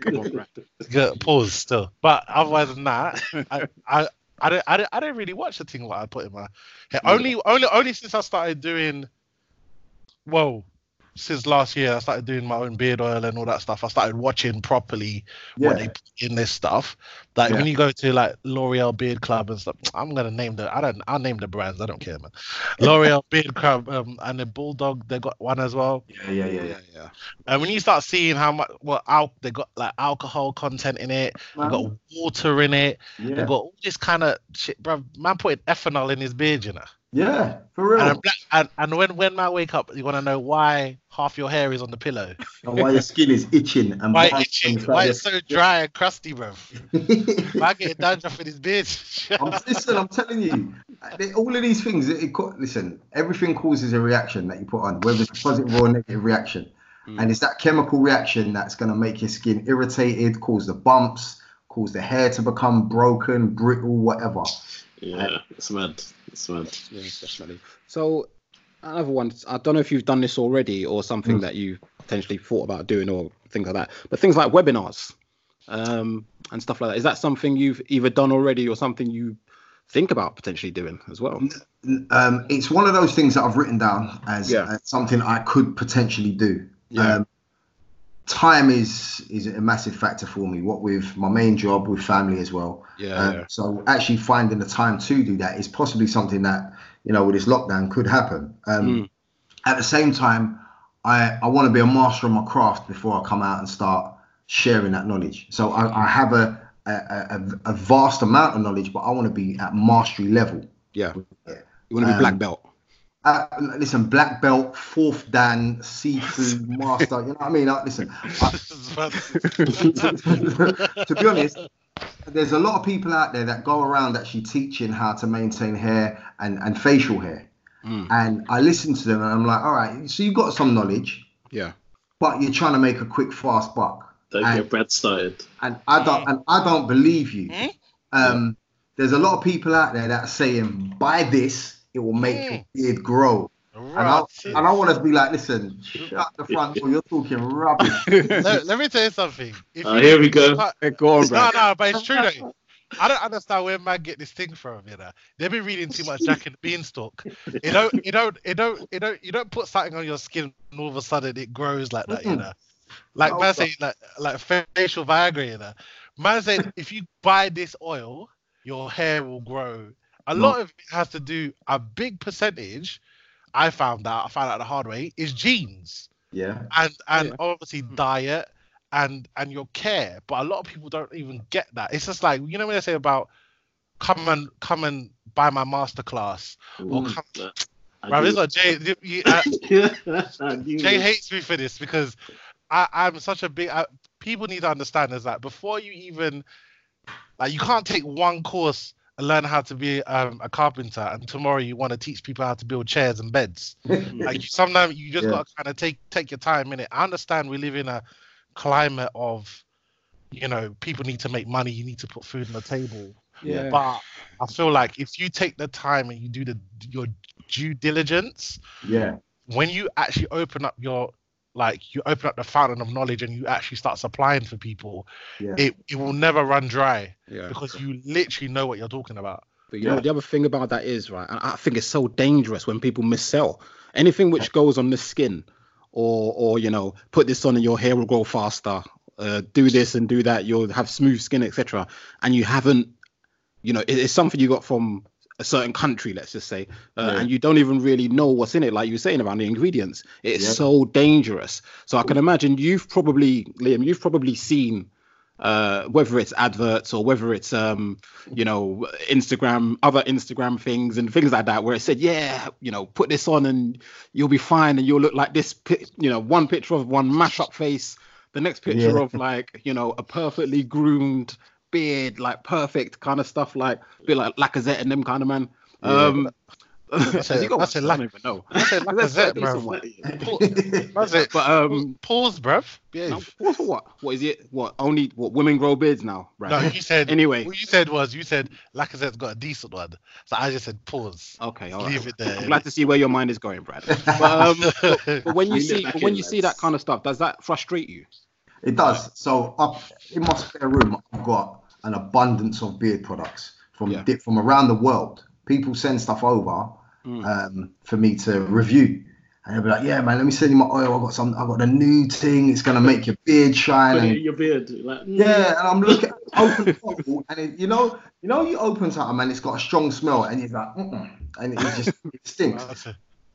Come on, Good, pause still. But otherwise than that, I, I I don't, I don't, I don't really watch the thing what I put in my hair. Only, only, only since I started doing, well, since last year I started doing my own beard oil and all that stuff. I started watching properly yeah. what they put in this stuff. Like yeah. when you go to like L'Oreal Beard Club and stuff, I'm gonna name the I don't I'll name the brands. I don't care, man. L'Oreal Beard Club um, and the Bulldog they got one as well. Yeah, yeah, yeah, yeah, yeah. And when you start seeing how much well al- they got like alcohol content in it, they got water in it, yeah. they got all this kind of shit, bro. Man putting ethanol in his beard, you know. Yeah, for real. And, and, and, when when I wake up, you want to know why half your hair is on the pillow, and why your skin is itching and why itching, why it's so dry and crusty, bro. I get dandruff in his beard. I'm, listen, I'm telling you, all of these things. It, it, listen, everything causes a reaction that you put on, whether it's a positive or a negative reaction, mm. and it's that chemical reaction that's going to make your skin irritated, cause the bumps, cause the hair to become broken, brittle, whatever. Yeah, it's mad. It's mad. Yeah, definitely. So another one. I don't know if you've done this already or something mm. that you potentially thought about doing or things like that. But things like webinars um, and stuff like that. Is that something you've either done already or something you think about potentially doing as well? Um, it's one of those things that I've written down as, yeah. as something I could potentially do. Yeah. Um, time is is a massive factor for me. What with my main job, with family as well. Yeah, um, yeah. So actually finding the time to do that is possibly something that you know with this lockdown could happen. Um, mm. At the same time, I I want to be a master of my craft before I come out and start sharing that knowledge. So I, I have a, a, a, a vast amount of knowledge, but I want to be at mastery level. Yeah. yeah. You want to be um, black belt. Uh, listen, black belt, fourth dan, seafood master. You know what I mean? Uh, listen, I, to be honest, there's a lot of people out there that go around actually teaching how to maintain hair and, and facial hair. Mm. And I listen to them and I'm like, all right, so you've got some knowledge. Yeah. But you're trying to make a quick, fast buck. Don't and, get Brad started. And I don't and I don't believe you. Mm? Um, yeah. there's a lot of people out there that are saying, buy this it will make mm. your beard grow. And I, and I want to be like, listen, shut the front door. You're talking rubbish. let, let, me tell you something. If uh, you, here we go. go on, no, no, but it's true though. I don't understand where man get this thing from. You know, they've been reading too much Jack and Beanstalk. You don't, you don't, you don't, you don't, you don't put something on your skin and all of a sudden it grows like that. You know, like man saying like like facial Viagra. You know, man said if you buy this oil, your hair will grow a lot of it has to do a big percentage. I found out. I found out the hard way is genes. Yeah. And and yeah. obviously hmm. diet and and your care. But a lot of people don't even get that. It's just like you know when they say about come and come and buy my masterclass or come. Right, this is Jay. You, uh, Jay hates me for this because I, I'm such a big. Uh, people need to understand is that before you even like you can't take one course learn how to be um, a carpenter and tomorrow you want to teach people how to build chairs and beds. Like sometimes you just yeah. got to kind of take take your time in it. I understand we live in a climate of you know people need to make money you need to put food on the table. Yeah. But i feel like if you take the time and you do the your due diligence yeah. when you actually open up your like you open up the fountain of knowledge and you actually start supplying for people, yeah. it, it will never run dry yeah. because you literally know what you're talking about. But you yeah. know the other thing about that is right, and I think it's so dangerous when people missell anything which goes on the skin, or or you know put this on and your hair will grow faster. Uh, do this and do that, you'll have smooth skin, etc. And you haven't, you know, it's something you got from a certain country, let's just say, uh, yeah. and you don't even really know what's in it, like you were saying about the ingredients. It's yeah. so dangerous. So I can imagine you've probably, Liam, you've probably seen uh, whether it's adverts or whether it's um, you know Instagram, other Instagram things and things like that, where it said, yeah, you know, put this on and you'll be fine and you'll look like this. You know, one picture of one mash up face, the next picture yeah. of like you know a perfectly groomed beard, like perfect kind of stuff, like a bit like Lacazette and them kind of man. Um, that's a, that's a lack. I don't even know. That's a Lacazette, bro. That's it. But um, pause, bruv. Yeah. No, pause for what? What is it? What only what women grow beards now? Right. No, you said. anyway, what you said was you said Lacazette's got a decent one, so I just said pause. Okay, all leave right. it there. I'm glad to see where your mind is going, Brad. But, um, but, but when you see when you see that kind of stuff, does that frustrate you? It does. So up in my spare room, I've got an abundance of beard products from yeah. from around the world. People send stuff over mm. um, for me to review. And they'll be like, "Yeah, man, let me send you my oil. I got some. I got the new thing. It's gonna make your beard shine." And, your beard, like, mm. yeah. And I'm looking, open bottle, and it, you know, you know, you open something and it's got a strong smell, and you're like, Mm-mm. and it just it stinks.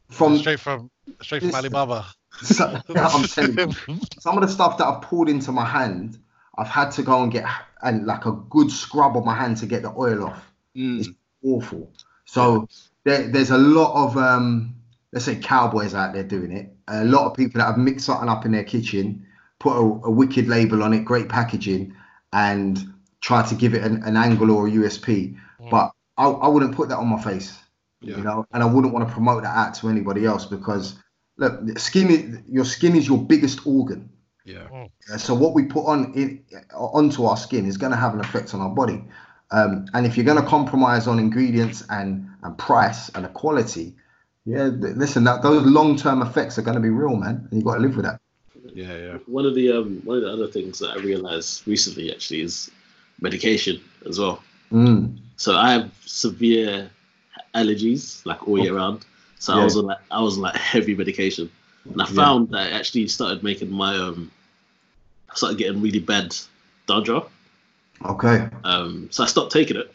from straight from straight from Alibaba. So, I'm telling you, some of the stuff that I've poured into my hand, I've had to go and get and like a good scrub on my hand to get the oil off. Mm. It's awful. So there, there's a lot of um, let's say cowboys out there doing it. A lot of people that have mixed something up in their kitchen, put a, a wicked label on it, great packaging, and try to give it an, an angle or a USP. But I, I wouldn't put that on my face, yeah. you know, and I wouldn't want to promote that out to anybody else because look, skin is, your skin is your biggest organ. Yeah. So what we put on in onto our skin is going to have an effect on our body. Um, and if you're going to compromise on ingredients and and price and the quality, yeah, listen, that those long term effects are going to be real, man. And you got to live with that. Yeah, yeah. One of the um, one of the other things that I realized recently actually is medication as well. Mm. So I have severe allergies like all year oh. round. So yeah. I was on like I was on like heavy medication, and I found yeah. that I actually started making my um started getting really bad dandruff. Okay. Um, so I stopped taking it.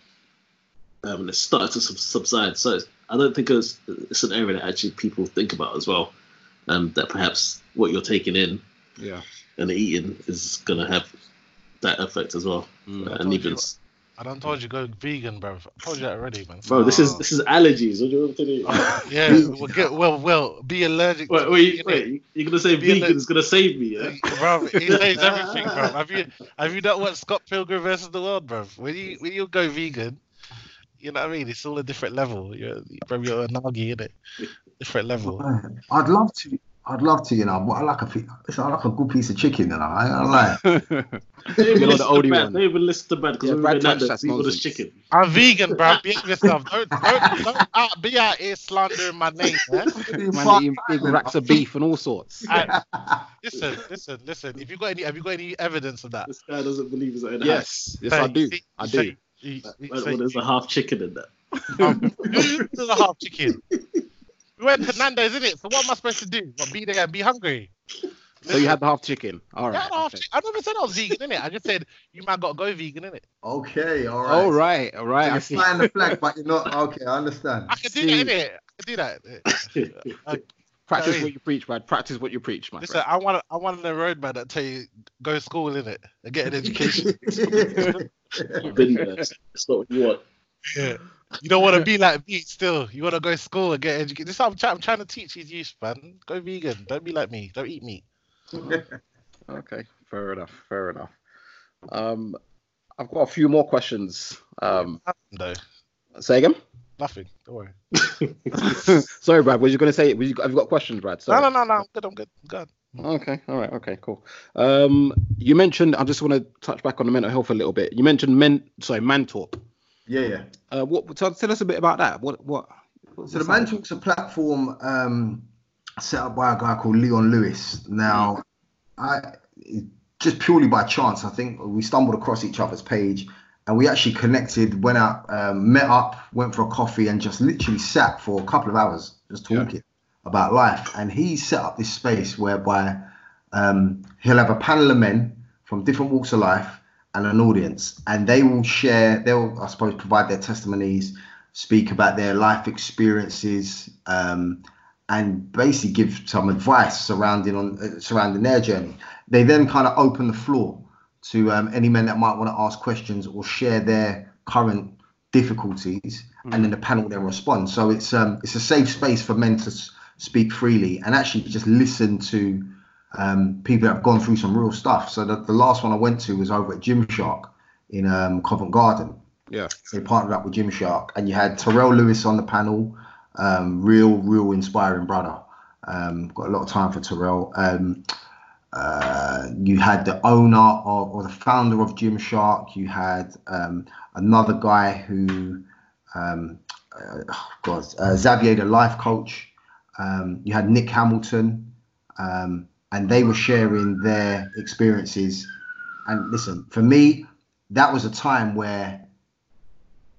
Um, and it started to subside. So I don't think it's, it's an area that actually people think about as well. Um, that perhaps what you're taking in, yeah, and eating is gonna have that effect as well. Mm. Uh, and even I don't told you go vegan, bro. I told you that already, man. Bro, this is oh. this is allergies. What do you want to do? yeah, well, get, well, well, be allergic. Wait, wait, wait. You're gonna say be vegan is gonna save me, yeah? bro? He saves everything, bro. Have you have you not watched Scott Pilgrim versus the World, bro? When you when you go vegan, you know what I mean? It's all a different level. You're, bro, you're a nagi, in it. Different level. I'd love to. I'd love to, you know, but I like a it's I like a good piece of chicken, you know. I, I like. they you know the oldie one. They even listen to bad because yeah, we're Nando's, eat this chicken. I'm vegan, bro. Behave yourself. Don't don't, don't out, be out here slandering my name. Man, eating big racks of beef and all sorts. I, listen, listen, listen. If you got any, have you got any evidence of that? This guy doesn't believe his own. Yes, yes, I do. I do. well, there's a half chicken in there. Um, there's a half chicken. We went to Nando's, isn't it? So what am I supposed to do? What, be there and be hungry? So you had the half chicken. All right. Yeah, okay. I never said I was vegan, innit? I just said you might got to go vegan, innit? Okay, all right. All right, all right. So you're flying the flag, but you're not. Okay, I understand. I can do See. that, innit? I can do that. Practice what you preach, man. Practice what you preach, man. Listen, friend. I want I want a road man that tell you go to school in it and get an education. Been there. That's not what you want. Yeah. You don't want to be like me still. You want to go to school and get educated. This is I'm, trying, I'm trying to teach these youth, man. Go vegan. Don't be like me. Don't eat meat. okay, fair enough. Fair enough. Um, I've got a few more questions. Um, no. Say again. Nothing. Don't worry. Sorry, Brad. Was you going to say? Was you, have you got questions, Brad? Sorry. No, no, no, no. I'm good. I'm good. I'm good. Okay. All right. Okay. Cool. Um, you mentioned. I just want to touch back on the mental health a little bit. You mentioned men. Sorry, man talk. Yeah, yeah. Uh, what? Tell, tell, us a bit about that. What? What? So the Man Talk's a platform um, set up by a guy called Leon Lewis. Now, I just purely by chance, I think we stumbled across each other's page, and we actually connected, went out, um, met up, went for a coffee, and just literally sat for a couple of hours just talking yeah. about life. And he set up this space whereby um, he'll have a panel of men from different walks of life and an audience, and they will share. They'll, I suppose, provide their testimonies, speak about their life experiences, um, and basically give some advice surrounding on uh, surrounding their journey. They then kind of open the floor to um, any men that might want to ask questions or share their current difficulties, mm. and then the panel then respond. So it's um, it's a safe space for men to speak freely and actually just listen to um, people that have gone through some real stuff. So the, the last one I went to was over at Gymshark in um, Covent Garden. Yeah. They partnered up with Gymshark, and you had Terrell Lewis on the panel. Um, real, real inspiring brother. Um, got a lot of time for Terrell. Um, uh, you had the owner of, or the founder of Gymshark. You had um, another guy who, um, uh, oh God, uh, Xavier, the life coach. Um, you had Nick Hamilton. Um, and they were sharing their experiences. And listen, for me, that was a time where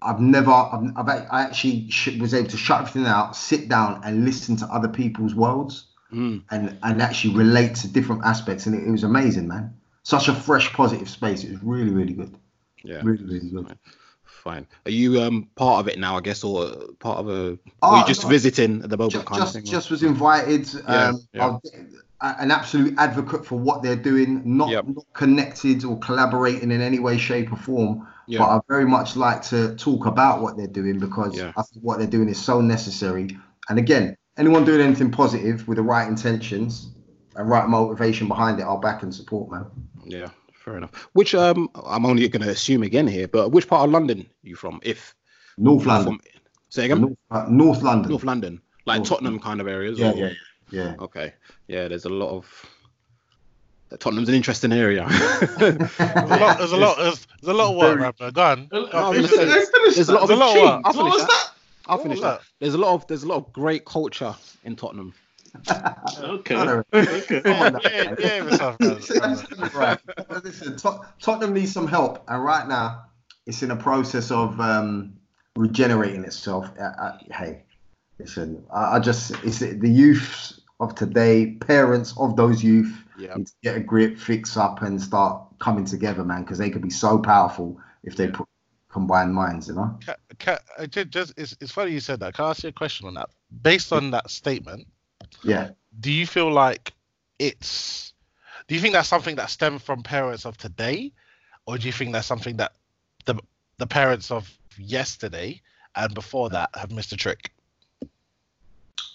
I've never, I've, I've I actually was able to shut everything out, sit down, and listen to other people's worlds, mm. and and actually relate to different aspects, and it, it, was amazing, man. Such a fresh, positive space. It was really, really good. Yeah, really, really good. Fine. Are you um part of it now? I guess, or part of a? Oh, you just no, visiting at the moment? Just, kind just, of thing, just was invited. Yeah, um, yeah an absolute advocate for what they're doing, not, yep. not connected or collaborating in any way, shape, or form. Yep. But I very much like to talk about what they're doing because yeah. I think what they're doing is so necessary. And again, anyone doing anything positive with the right intentions and right motivation behind it, I'll back and support, man. Yeah, fair enough. Which um, I'm only going to assume again here, but which part of London are you from? If North London. From, say again. North, uh, North London. North London, like North Tottenham kind of areas. Yeah, or? yeah. Yeah. Okay. Yeah, there's a lot of. Tottenham's an interesting area. there's a lot. There's a lot. There's, there's a lot of work, rapper. Go on. Go on. There's, there's a lot of. There's a lot of work. I'll finish that. I'll finish that. There's a lot of. There's a lot of great culture in Tottenham. okay. okay. yeah, yeah, yeah, right. Listen, Tottenham needs some help, and right now it's in a process of um, regenerating itself. Uh, uh, hey, listen, I, I just it's the youth of today, parents of those youth yep. need to get a grip, fix up, and start coming together, man, because they could be so powerful if they put combined minds, you know. Can, can, uh, just it's, it's funny you said that. Can I ask you a question on that? Based on that statement, yeah. Do you feel like it's? Do you think that's something that stems from parents of today, or do you think that's something that the the parents of yesterday and before that have missed a trick.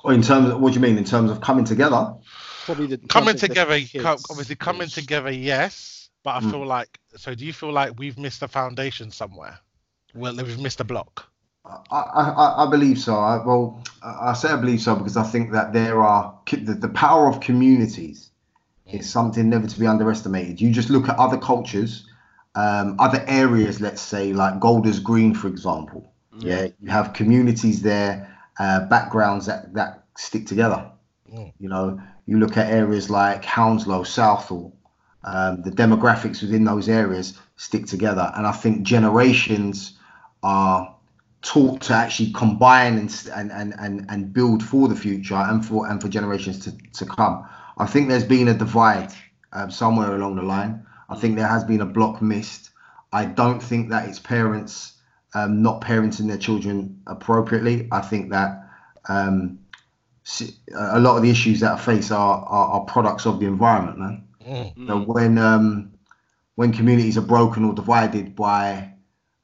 Or in terms of what do you mean? In terms of coming together? Probably the, coming together. Com- obviously, coming together, yes. But I mm. feel like so. Do you feel like we've missed a foundation somewhere? Well, we've missed a block. I, I, I believe so. I, well, I say I believe so because I think that there are the, the power of communities is something never to be underestimated. You just look at other cultures, um, other areas, let's say like Golders Green, for example. Mm. Yeah, you have communities there, uh, backgrounds that that stick together. Mm. You know, you look at areas like Hounslow, Southall, um, the demographics within those areas stick together, and I think generations are taught to actually combine and and and and build for the future and for and for generations to, to come. I think there's been a divide um, somewhere along the line. I think there has been a block missed. I don't think that it's parents um, not parenting their children appropriately. I think that um, a lot of the issues that I face are, are, are products of the environment, man. Mm. So when um, when communities are broken or divided by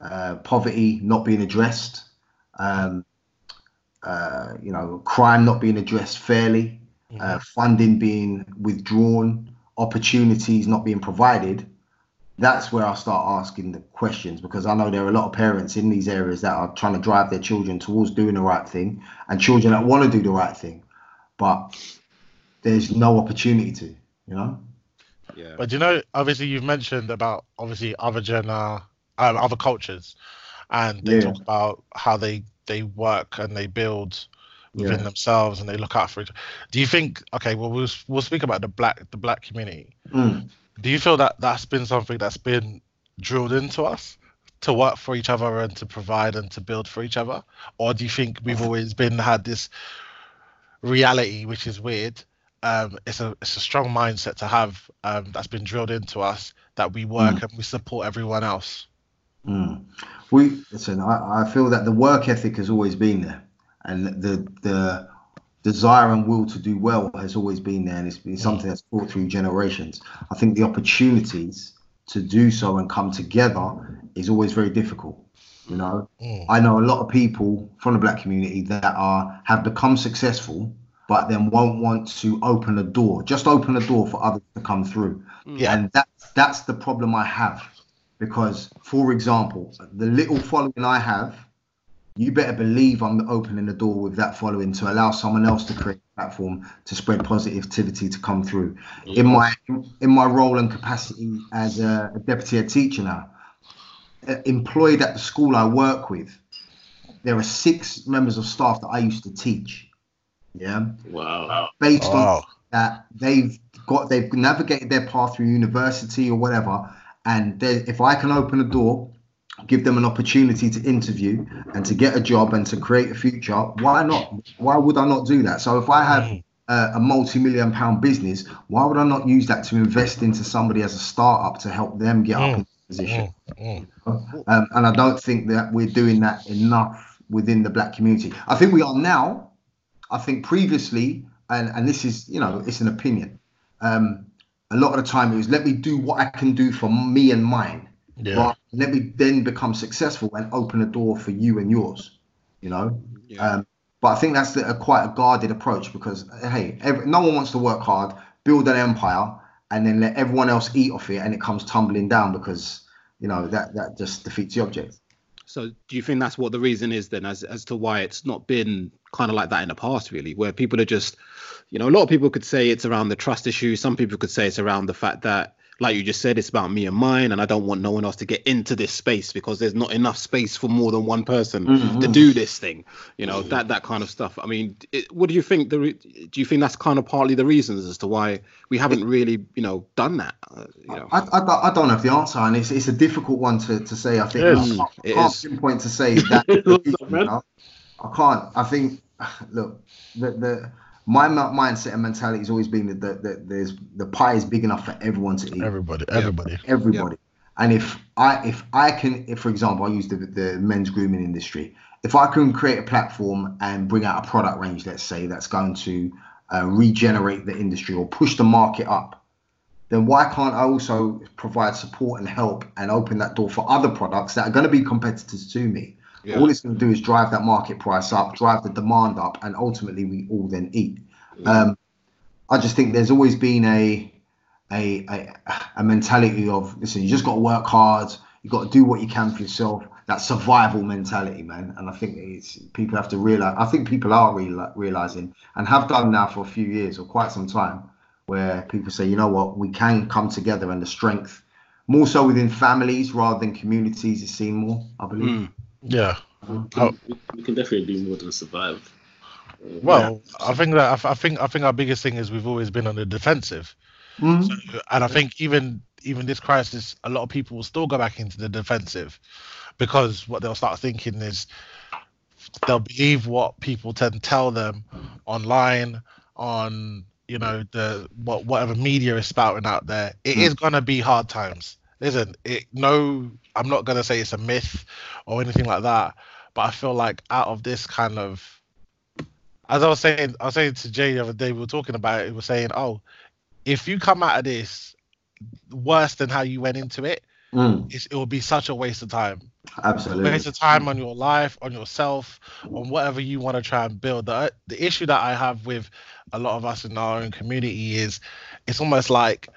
uh, poverty not being addressed, um, uh, you know, crime not being addressed fairly, mm-hmm. uh, funding being withdrawn, opportunities not being provided, that's where I start asking the questions because I know there are a lot of parents in these areas that are trying to drive their children towards doing the right thing and children that want to do the right thing, but there's no opportunity to, you know. Yeah. But you know, obviously, you've mentioned about obviously other gen, uh, um, other cultures, and they yeah. talk about how they they work and they build within yeah. themselves and they look out for each. Do you think? Okay, well, we'll we'll speak about the black the black community. Mm. Do you feel that that's been something that's been drilled into us to work for each other and to provide and to build for each other, or do you think we've always been had this reality, which is weird? Um, it's a it's a strong mindset to have um, that's been drilled into us that we work mm. and we support everyone else. Mm. We listen. I, I feel that the work ethic has always been there, and the the desire and will to do well has always been there, and it's been something that's brought through generations. I think the opportunities to do so and come together is always very difficult. You know, mm. I know a lot of people from the black community that are have become successful, but then won't want to open a door, just open a door for others to come through. Yeah. And that's that's the problem I have because, for example, the little following I have, you better believe I'm opening the door with that following to allow someone else to create a platform to spread positivity to come through. In my in my role and capacity as a, a deputy head teacher now, uh, employed at the school I work with, there are six members of staff that I used to teach. Yeah. Wow. Based wow. on that, they've got they've navigated their path through university or whatever and if I can open a door, give them an opportunity to interview and to get a job and to create a future, why not? Why would I not do that? So if I have uh, a multi-million pound business, why would I not use that to invest into somebody as a startup to help them get up in position? Um, and I don't think that we're doing that enough within the black community. I think we are now. I think previously, and, and this is, you know, it's an opinion. Um, a lot of the time it was let me do what I can do for me and mine. Yeah. But let me then become successful and open a door for you and yours. You know. Yeah. Um, but I think that's the, a quite a guarded approach because hey, every, no one wants to work hard, build an empire, and then let everyone else eat off it, and it comes tumbling down because you know that that just defeats the object. So, do you think that's what the reason is then, as as to why it's not been kind of like that in the past, really, where people are just you know, a lot of people could say it's around the trust issue. Some people could say it's around the fact that, like you just said, it's about me and mine, and I don't want no one else to get into this space because there's not enough space for more than one person mm-hmm. to do this thing. You know, that that kind of stuff. I mean, it, what do you think? The do you think that's kind of partly the reasons as to why we haven't really, you know, done that? Uh, you know, I, I, I, don't have the answer, and it's it's a difficult one to, to say. I think I can't, I can't pinpoint to say that. I can't. I think look the the my mindset and mentality has always been that, that, that, there's the pie is big enough for everyone to eat. Everybody, everybody, everybody. And if I if I can, if for example, I use the the men's grooming industry, if I can create a platform and bring out a product range, let's say that's going to uh, regenerate the industry or push the market up, then why can't I also provide support and help and open that door for other products that are going to be competitors to me? Yeah. All it's going to do is drive that market price up, drive the demand up, and ultimately we all then eat. Mm. Um, I just think there's always been a, a a a mentality of listen, you just got to work hard, you got to do what you can for yourself. That survival mentality, man. And I think it's people have to realize. I think people are real, realizing and have done now for a few years or quite some time, where people say, you know what, we can come together and the strength, more so within families rather than communities, is seen more. I believe. Mm. Yeah. Oh. We can definitely do more than survive. Well, yeah. I think that I think I think our biggest thing is we've always been on the defensive, mm-hmm. so, and I think even even this crisis, a lot of people will still go back into the defensive because what they'll start thinking is they'll believe what people tend to tell them online on you know the what whatever media is spouting out there. It mm. is gonna be hard times. Listen, it no, I'm not gonna say it's a myth or anything like that, but I feel like out of this kind of as I was saying, I was saying to Jay the other day, we were talking about it. We were saying, oh, if you come out of this worse than how you went into it, mm. it will be such a waste of time. Absolutely, waste of time on your life, on yourself, on whatever you want to try and build. The the issue that I have with a lot of us in our own community is, it's almost like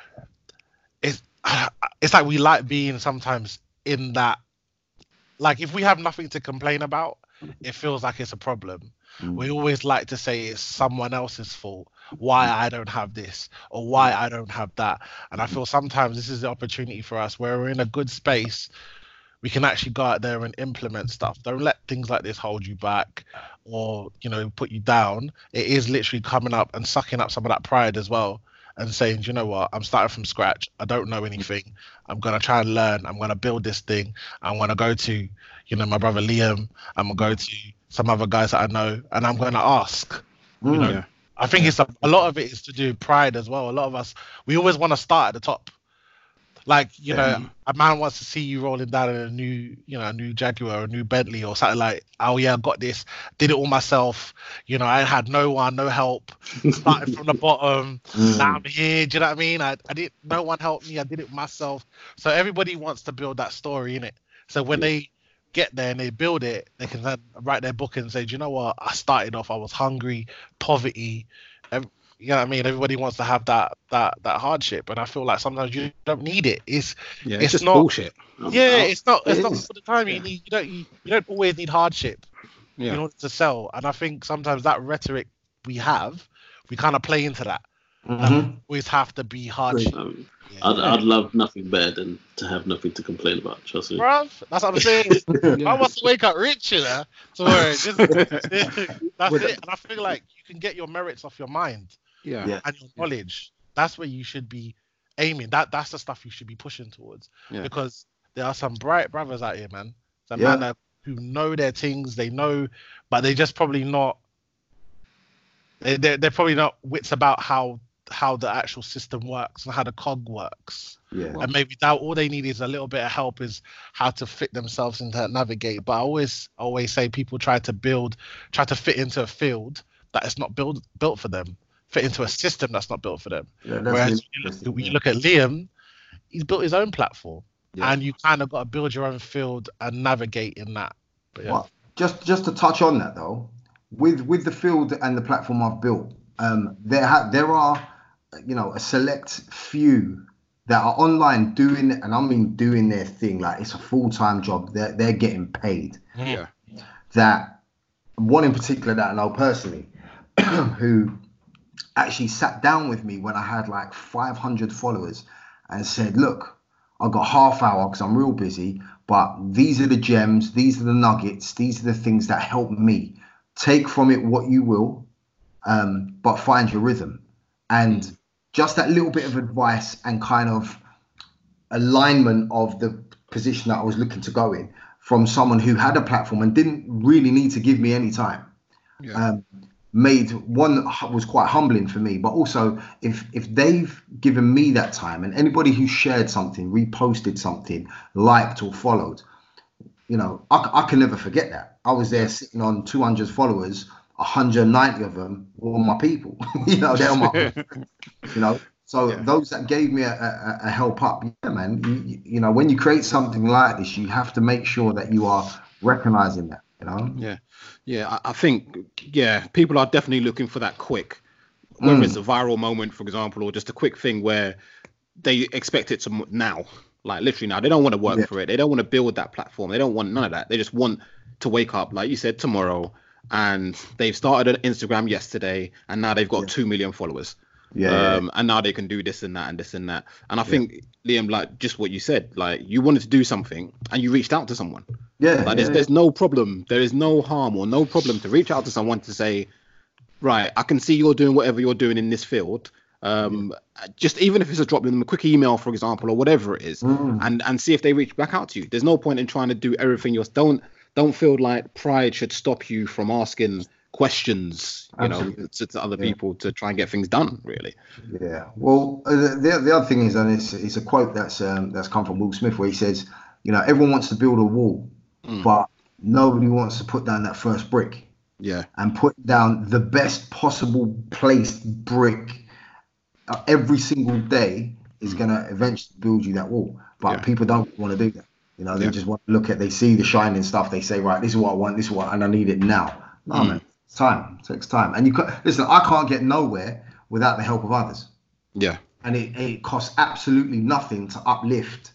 it's like we like being sometimes in that like if we have nothing to complain about it feels like it's a problem. Mm. we always like to say it's someone else's fault why i don't have this or why i don't have that. And i feel sometimes this is the opportunity for us where we're in a good space we can actually go out there and implement stuff. Don't let things like this hold you back or you know put you down. It is literally coming up and sucking up some of that pride as well and saying, you know what, I'm starting from scratch. I don't know anything. I'm gonna try and learn. I'm gonna build this thing. I'm gonna go to, you know, my brother Liam. I'm gonna go to some other guys that I know, and I'm gonna ask. Mm, you know. I think it's a, a lot of it is to do pride as well. A lot of us, we always want to start at the top. Like, you yeah. know, a man wants to see you rolling down in a new, you know, a new Jaguar or a new Bentley or something like, oh yeah, I got this, did it all myself. You know, I had no one, no help. Started from the bottom. Mm. Now I'm here. Do you know what I mean? I, I didn't no one helped me, I did it myself. So everybody wants to build that story in it. So when they get there and they build it, they can then write their book and say, Do you know what? I started off, I was hungry, poverty, you know what I mean? Everybody wants to have that that that hardship, and I feel like sometimes you don't need it. It's yeah, it's, it's just not bullshit. Yeah, it's not. It's it not all the time. Yeah. You need. You don't. You, you don't always need hardship yeah. in order to sell. And I think sometimes that rhetoric we have, we kind of play into that. Mm-hmm. always have to be hardship. Um, yeah. I'd, I'd love nothing better than to have nothing to complain about. Trust me, Bruv, That's what I'm saying. I want to wake up rich, you know. So that's it. And I feel like you can get your merits off your mind yeah, yeah. and your knowledge. That's where you should be aiming. That that's the stuff you should be pushing towards. Yeah. Because there are some bright brothers out here, man. Some yeah. man that, who know their things, they know, but they just probably not. They they're, they're probably not wits about how how the actual system works and how the cog works. Yeah. And maybe that all they need is a little bit of help is how to fit themselves into that navigate. But I always always say people try to build, try to fit into a field that is not built built for them fit into a system that's not built for them. Yeah, Whereas you look, you look, at Liam, he's built his own platform, yeah. and you kind of got to build your own field and navigate in that. But yeah. Well, just just to touch on that though, with with the field and the platform I've built, um, there ha- there are you know a select few that are online doing and I mean doing their thing like it's a full time job. They're they're getting paid. Yeah. That one in particular that I know personally, who actually sat down with me when I had like 500 followers and said, look, I've got half hour because I'm real busy, but these are the gems, these are the nuggets, these are the things that help me. Take from it what you will, um, but find your rhythm. And just that little bit of advice and kind of alignment of the position that I was looking to go in from someone who had a platform and didn't really need to give me any time. Yeah. Um, made one was quite humbling for me but also if if they've given me that time and anybody who shared something reposted something liked or followed you know i, I can never forget that i was there sitting on 200 followers 190 of them were my people you know they're my you know So yeah. those that gave me a, a, a, help up, yeah, man. You, you know, when you create something like this, you have to make sure that you are recognizing that. You know. Yeah, yeah. I, I think yeah, people are definitely looking for that quick, whether mm. it's a viral moment, for example, or just a quick thing where they expect it to now, like literally now. They don't want to work yeah. for it. They don't want to build that platform. They don't want none of that. They just want to wake up, like you said, tomorrow, and they've started an Instagram yesterday, and now they've got yeah. two million followers. Yeah, um, yeah, and now they can do this and that and this and that. And I think Liam, like just what you said, like you wanted to do something and you reached out to someone. Yeah, like there's, there's no problem. There is no harm or no problem to reach out to someone to say, right, I can see you're doing whatever you're doing in this field. Um, just even if it's a drop them a quick email, for example, or whatever it is, mm. and and see if they reach back out to you. There's no point in trying to do everything yourself. Don't don't feel like pride should stop you from asking questions, you Absolutely. know, to, to other yeah. people to try and get things done. Really. Yeah. Well, uh, the the other thing is, and it's, it's a quote that's um, that's come from Will Smith, where he says, you know, everyone wants to build a wall, mm. but nobody wants to put down that first brick. Yeah. And put down the best possible placed brick uh, every single day is mm. going to eventually build you that wall. But yeah. people don't want to do that. You know, they yeah. just want to look at, they see the shining stuff. They say, right, this is what I want, this is what, and I need it now. No, mm. man, it's time. It takes time. And you listen, I can't get nowhere without the help of others. Yeah. And it, it costs absolutely nothing to uplift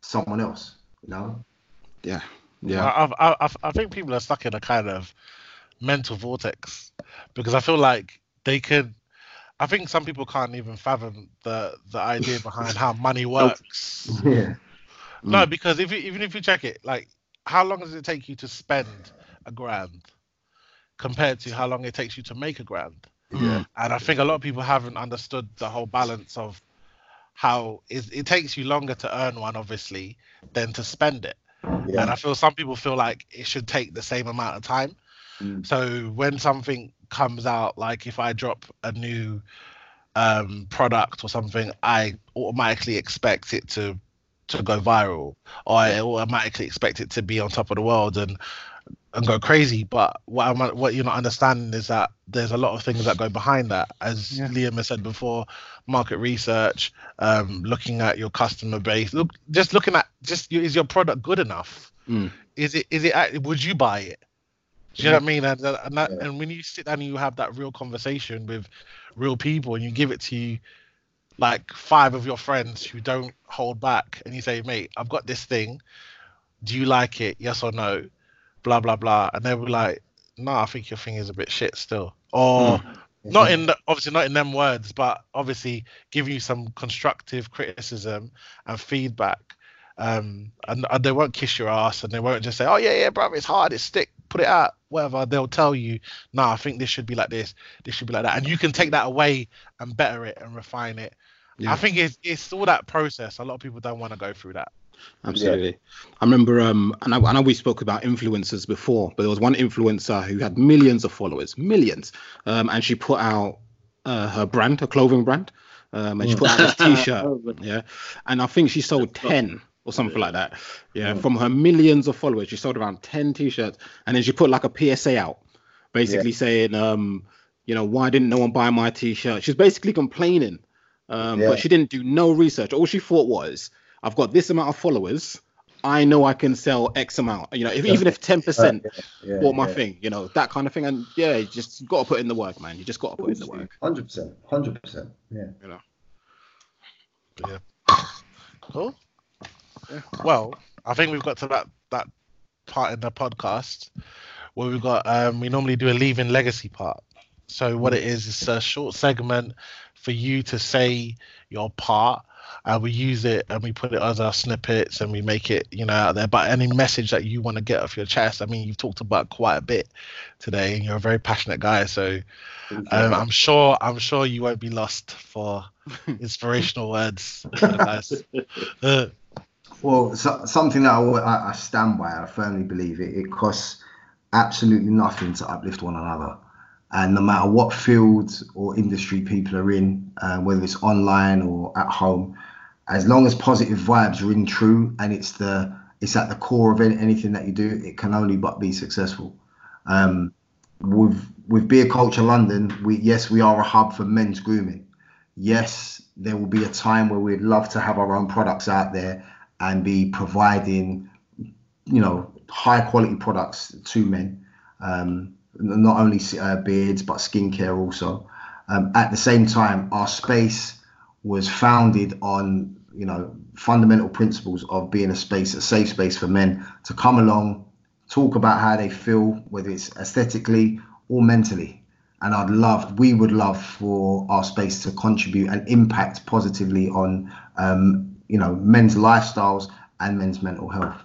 someone else, you know? Yeah. Yeah. I, I, I think people are stuck in a kind of mental vortex because I feel like they could I think some people can't even fathom the the idea behind how money works. Yeah. No, mm. because if you, even if you check it, like how long does it take you to spend a grand compared to how long it takes you to make a grand? Yeah. And I think a lot of people haven't understood the whole balance of how it, it takes you longer to earn one, obviously, than to spend it. Yeah. And I feel some people feel like it should take the same amount of time. Mm. So when something comes out, like if I drop a new um, product or something, I automatically expect it to to go viral, or I automatically expect it to be on top of the world and and go crazy. But what I'm what you're not understanding is that there's a lot of things that go behind that. As yeah. Liam has said before, market research, um, looking at your customer base, look just looking at just is your product good enough? Mm. Is it is it would you buy it? Do you know what I mean? And, and, that, and when you sit down and you have that real conversation with real people and you give it to you like five of your friends who don't hold back and you say, mate, I've got this thing. Do you like it? Yes or no? Blah blah blah. And they'll be like, no, I think your thing is a bit shit still. Or mm. not in the, obviously not in them words, but obviously giving you some constructive criticism and feedback. Um, and, and they won't kiss your ass and they won't just say, oh yeah, yeah, bro, it's hard, it's stick, put it out, whatever. They'll tell you, no, I think this should be like this, this should be like that, and you can take that away and better it and refine it yeah. I think it's it's all that process. A lot of people don't want to go through that. Absolutely. Yeah. I remember, um, and I, I, know we spoke about influencers before, but there was one influencer who had millions of followers, millions, um, and she put out uh, her brand, her clothing brand, um, and she put out this T-shirt, oh, yeah, and I think she sold ten or something like that, yeah, from her millions of followers, she sold around ten T-shirts, and then she put like a PSA out, basically yeah. saying, um, you know, why didn't no one buy my T-shirt? She's basically complaining um. But she didn't do no research. All she thought was, I've got this amount of followers. I know I can sell X amount. You know, if, even if ten percent uh, yeah, bought my thing, you know that kind of thing. And yeah, you just got to put in the work, man. You just got to put in the work. Hundred percent, hundred percent. Yeah. You know. Yeah. Cool. Yeah. Well, I think we've got to that that part in the podcast where we've got um we normally do a leaving legacy part. So what it is is a short segment for you to say your part and we use it and we put it as our snippets and we make it you know out there. But any message that you want to get off your chest i mean you've talked about quite a bit today and you're a very passionate guy so um, i'm sure i'm sure you won't be lost for inspirational words. Uh, well so, something that I, I stand by i firmly believe it it costs absolutely nothing to uplift one another. And no matter what field or industry people are in, uh, whether it's online or at home, as long as positive vibes ring true and it's the it's at the core of any, anything that you do, it can only but be successful. Um, with with Beard Culture London, we yes we are a hub for men's grooming. yes, there will be a time where we'd love to have our own products out there and be providing, you know, high quality products to men. Um, not only uh, beards but skincare also. Um, at the same time, our space was founded on you know fundamental principles of being a space, a safe space for men to come along, talk about how they feel, whether it's aesthetically or mentally. And I'd love, we would love for our space to contribute and impact positively on, um, you know, men's lifestyles and men's mental health.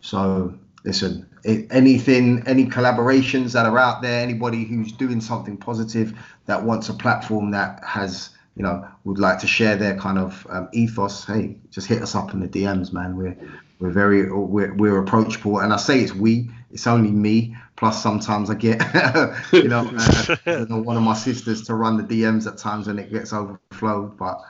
So listen, anything, any collaborations that are out there, anybody who's doing something positive that wants a platform that has, you know, would like to share their kind of um, ethos, hey, just hit us up in the DMs, man. We're we're very we're, we're approachable, and I say it's we, it's only me. Plus, sometimes I get, you know, uh, one of my sisters to run the DMs at times when it gets overflowed, but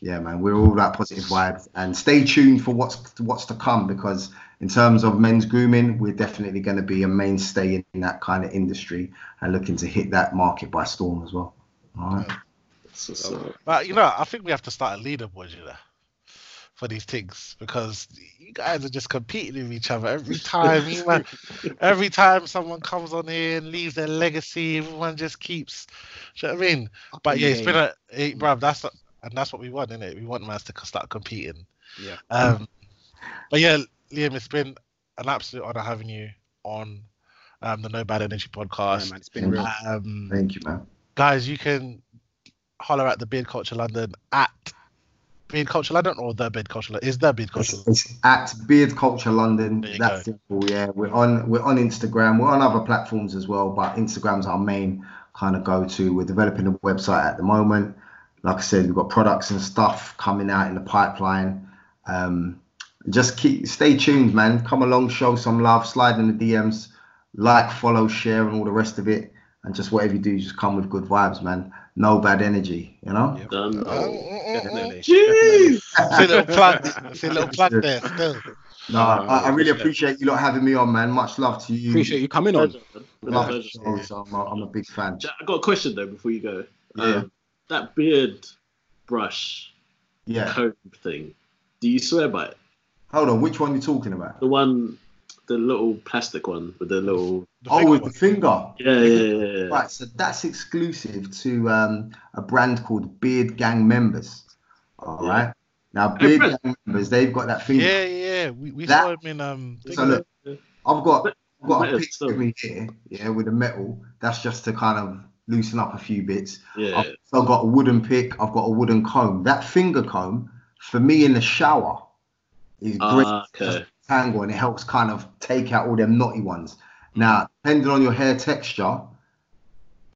yeah, man, we're all that positive vibes, and stay tuned for what's what's to come because in terms of men's grooming, we're definitely going to be a mainstay in, in that kind of industry and looking to hit that market by storm as well. All right. So, but you know, I think we have to start a leaderboard, you know, for these things because you guys are just competing with each other every time. man, every time someone comes on here and leaves their legacy, everyone just keeps. You know what I mean? But yeah, it's been a, it, bro. That's and that's what we want, isn't it? We want man to start competing. Yeah. Um, but yeah, Liam, it's been an absolute honor having you on um, the No Bad Energy podcast. Yeah, man, it's been real. Um, Thank you, man. Guys, you can holler at the Beard Culture London at Beard Culture London or the Beard Culture London? Is the Beard Culture? It's, at Beard Culture London. That's simple. Yeah, we're on we're on Instagram. We're on other platforms as well, but Instagram's our main kind of go to. We're developing a website at the moment. Like I said, we've got products and stuff coming out in the pipeline. Um, just keep stay tuned, man. Come along, show some love, slide in the DMs, like, follow, share, and all the rest of it. And just whatever you do, just come with good vibes, man. No bad energy, you know. Yep. Done. Oh. Jeez. see a little plug. See little plug there. Still. No, I, I, really appreciate you lot having me on, man. Much love to you. Appreciate you coming on. Love it. So I'm, a, I'm a big fan. I got a question though before you go. Yeah. Um, that beard brush yeah. comb thing. Do you swear by it? Hold on, which one are you talking about? The one, the little plastic one with the little. The oh, with one. the finger. Yeah, yeah, yeah, yeah, Right, so that's exclusive to um, a brand called Beard Gang Members. All yeah. right. Now, Beard hey, Gang Members, they've got that finger. Yeah, yeah, we, we that, saw them in um. So look, I've got I've got a picture of me here, yeah, with a metal. That's just to kind of loosen up a few bits. Yeah. I've also got a wooden pick. I've got a wooden comb. That finger comb, for me in the shower, is great uh, okay. Tangle and it helps kind of take out all them knotty ones. Now, depending on your hair texture,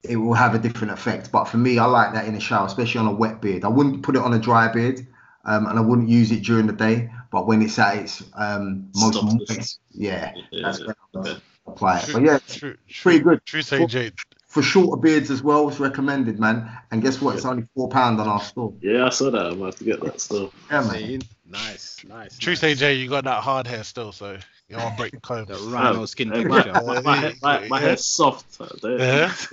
it will have a different effect. But for me, I like that in the shower, especially on a wet beard. I wouldn't put it on a dry beard, um, and I wouldn't use it during the day. But when it's at its um, most moist, yeah, yeah, that's when I apply it. But yeah, true, pretty good. True say, Jade for shorter beards as well. It's recommended, man. And guess what? It's only four pound on our store. Yeah, I saw that. I might have to get that still. Yeah, man. Nice, nice. True nice. AJ, you got that hard hair still, so you don't break the comb. the rhino oh, skin texture. My, my, my, my, hair's soft. Yeah.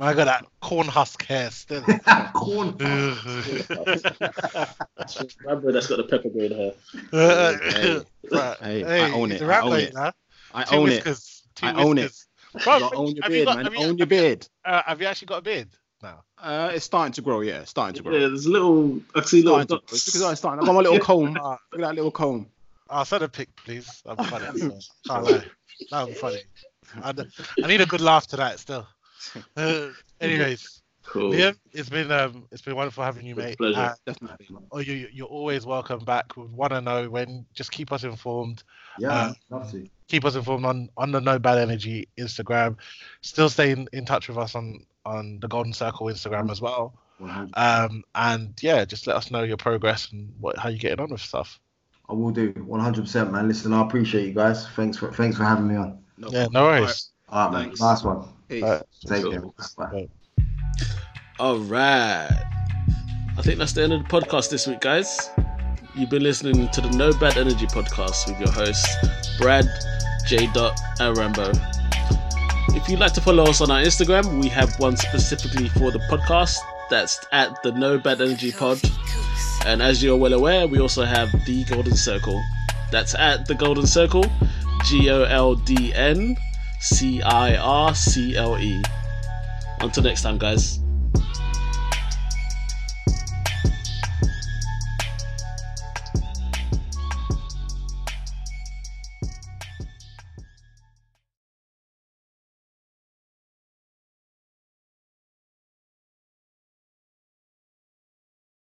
I got that corn husk hair still. corn. Rambo that's got the pepper green hair. hey, hey, hey, I own it. I own it. I own it. I own it. Bro, own your beard, got, man. You, own your beard. Uh, have you actually got a beard now? Uh, it's starting to grow. Yeah, it's starting to grow. Yeah, there's a little. Actually, little. It's because I'm starting. I got my little comb. Look at that little comb. I'll send a pic, please. I'm funny. so, can't lie. That would be funny. I, I need a good laugh to that still. Uh, anyways, cool. Liam, it's been um, it's been wonderful having you, mate. Pleasure. Uh, Definitely. Oh, you you're always welcome back. We want to know when. Just keep us informed. Yeah, uh, love to keep us informed on on the No Bad Energy Instagram. Still stay in, in touch with us on on the Golden Circle Instagram as well. Um, and yeah, just let us know your progress and what how you're getting on with stuff. I will do 100%, man. Listen, I appreciate you guys. Thanks for thanks for having me on. No yeah, no worries. All right, man. Last one. Right. Take care. Bye. All right. I think that's the end of the podcast this week, guys. You've been listening to the No Bad Energy podcast with your hosts, Brad, J. Dot, and Rambo. If you'd like to follow us on our Instagram, we have one specifically for the podcast. That's at the No Bad Energy Pod. And as you're well aware, we also have the Golden Circle. That's at the Golden Circle, G O L D N C I R C L E. Until next time, guys.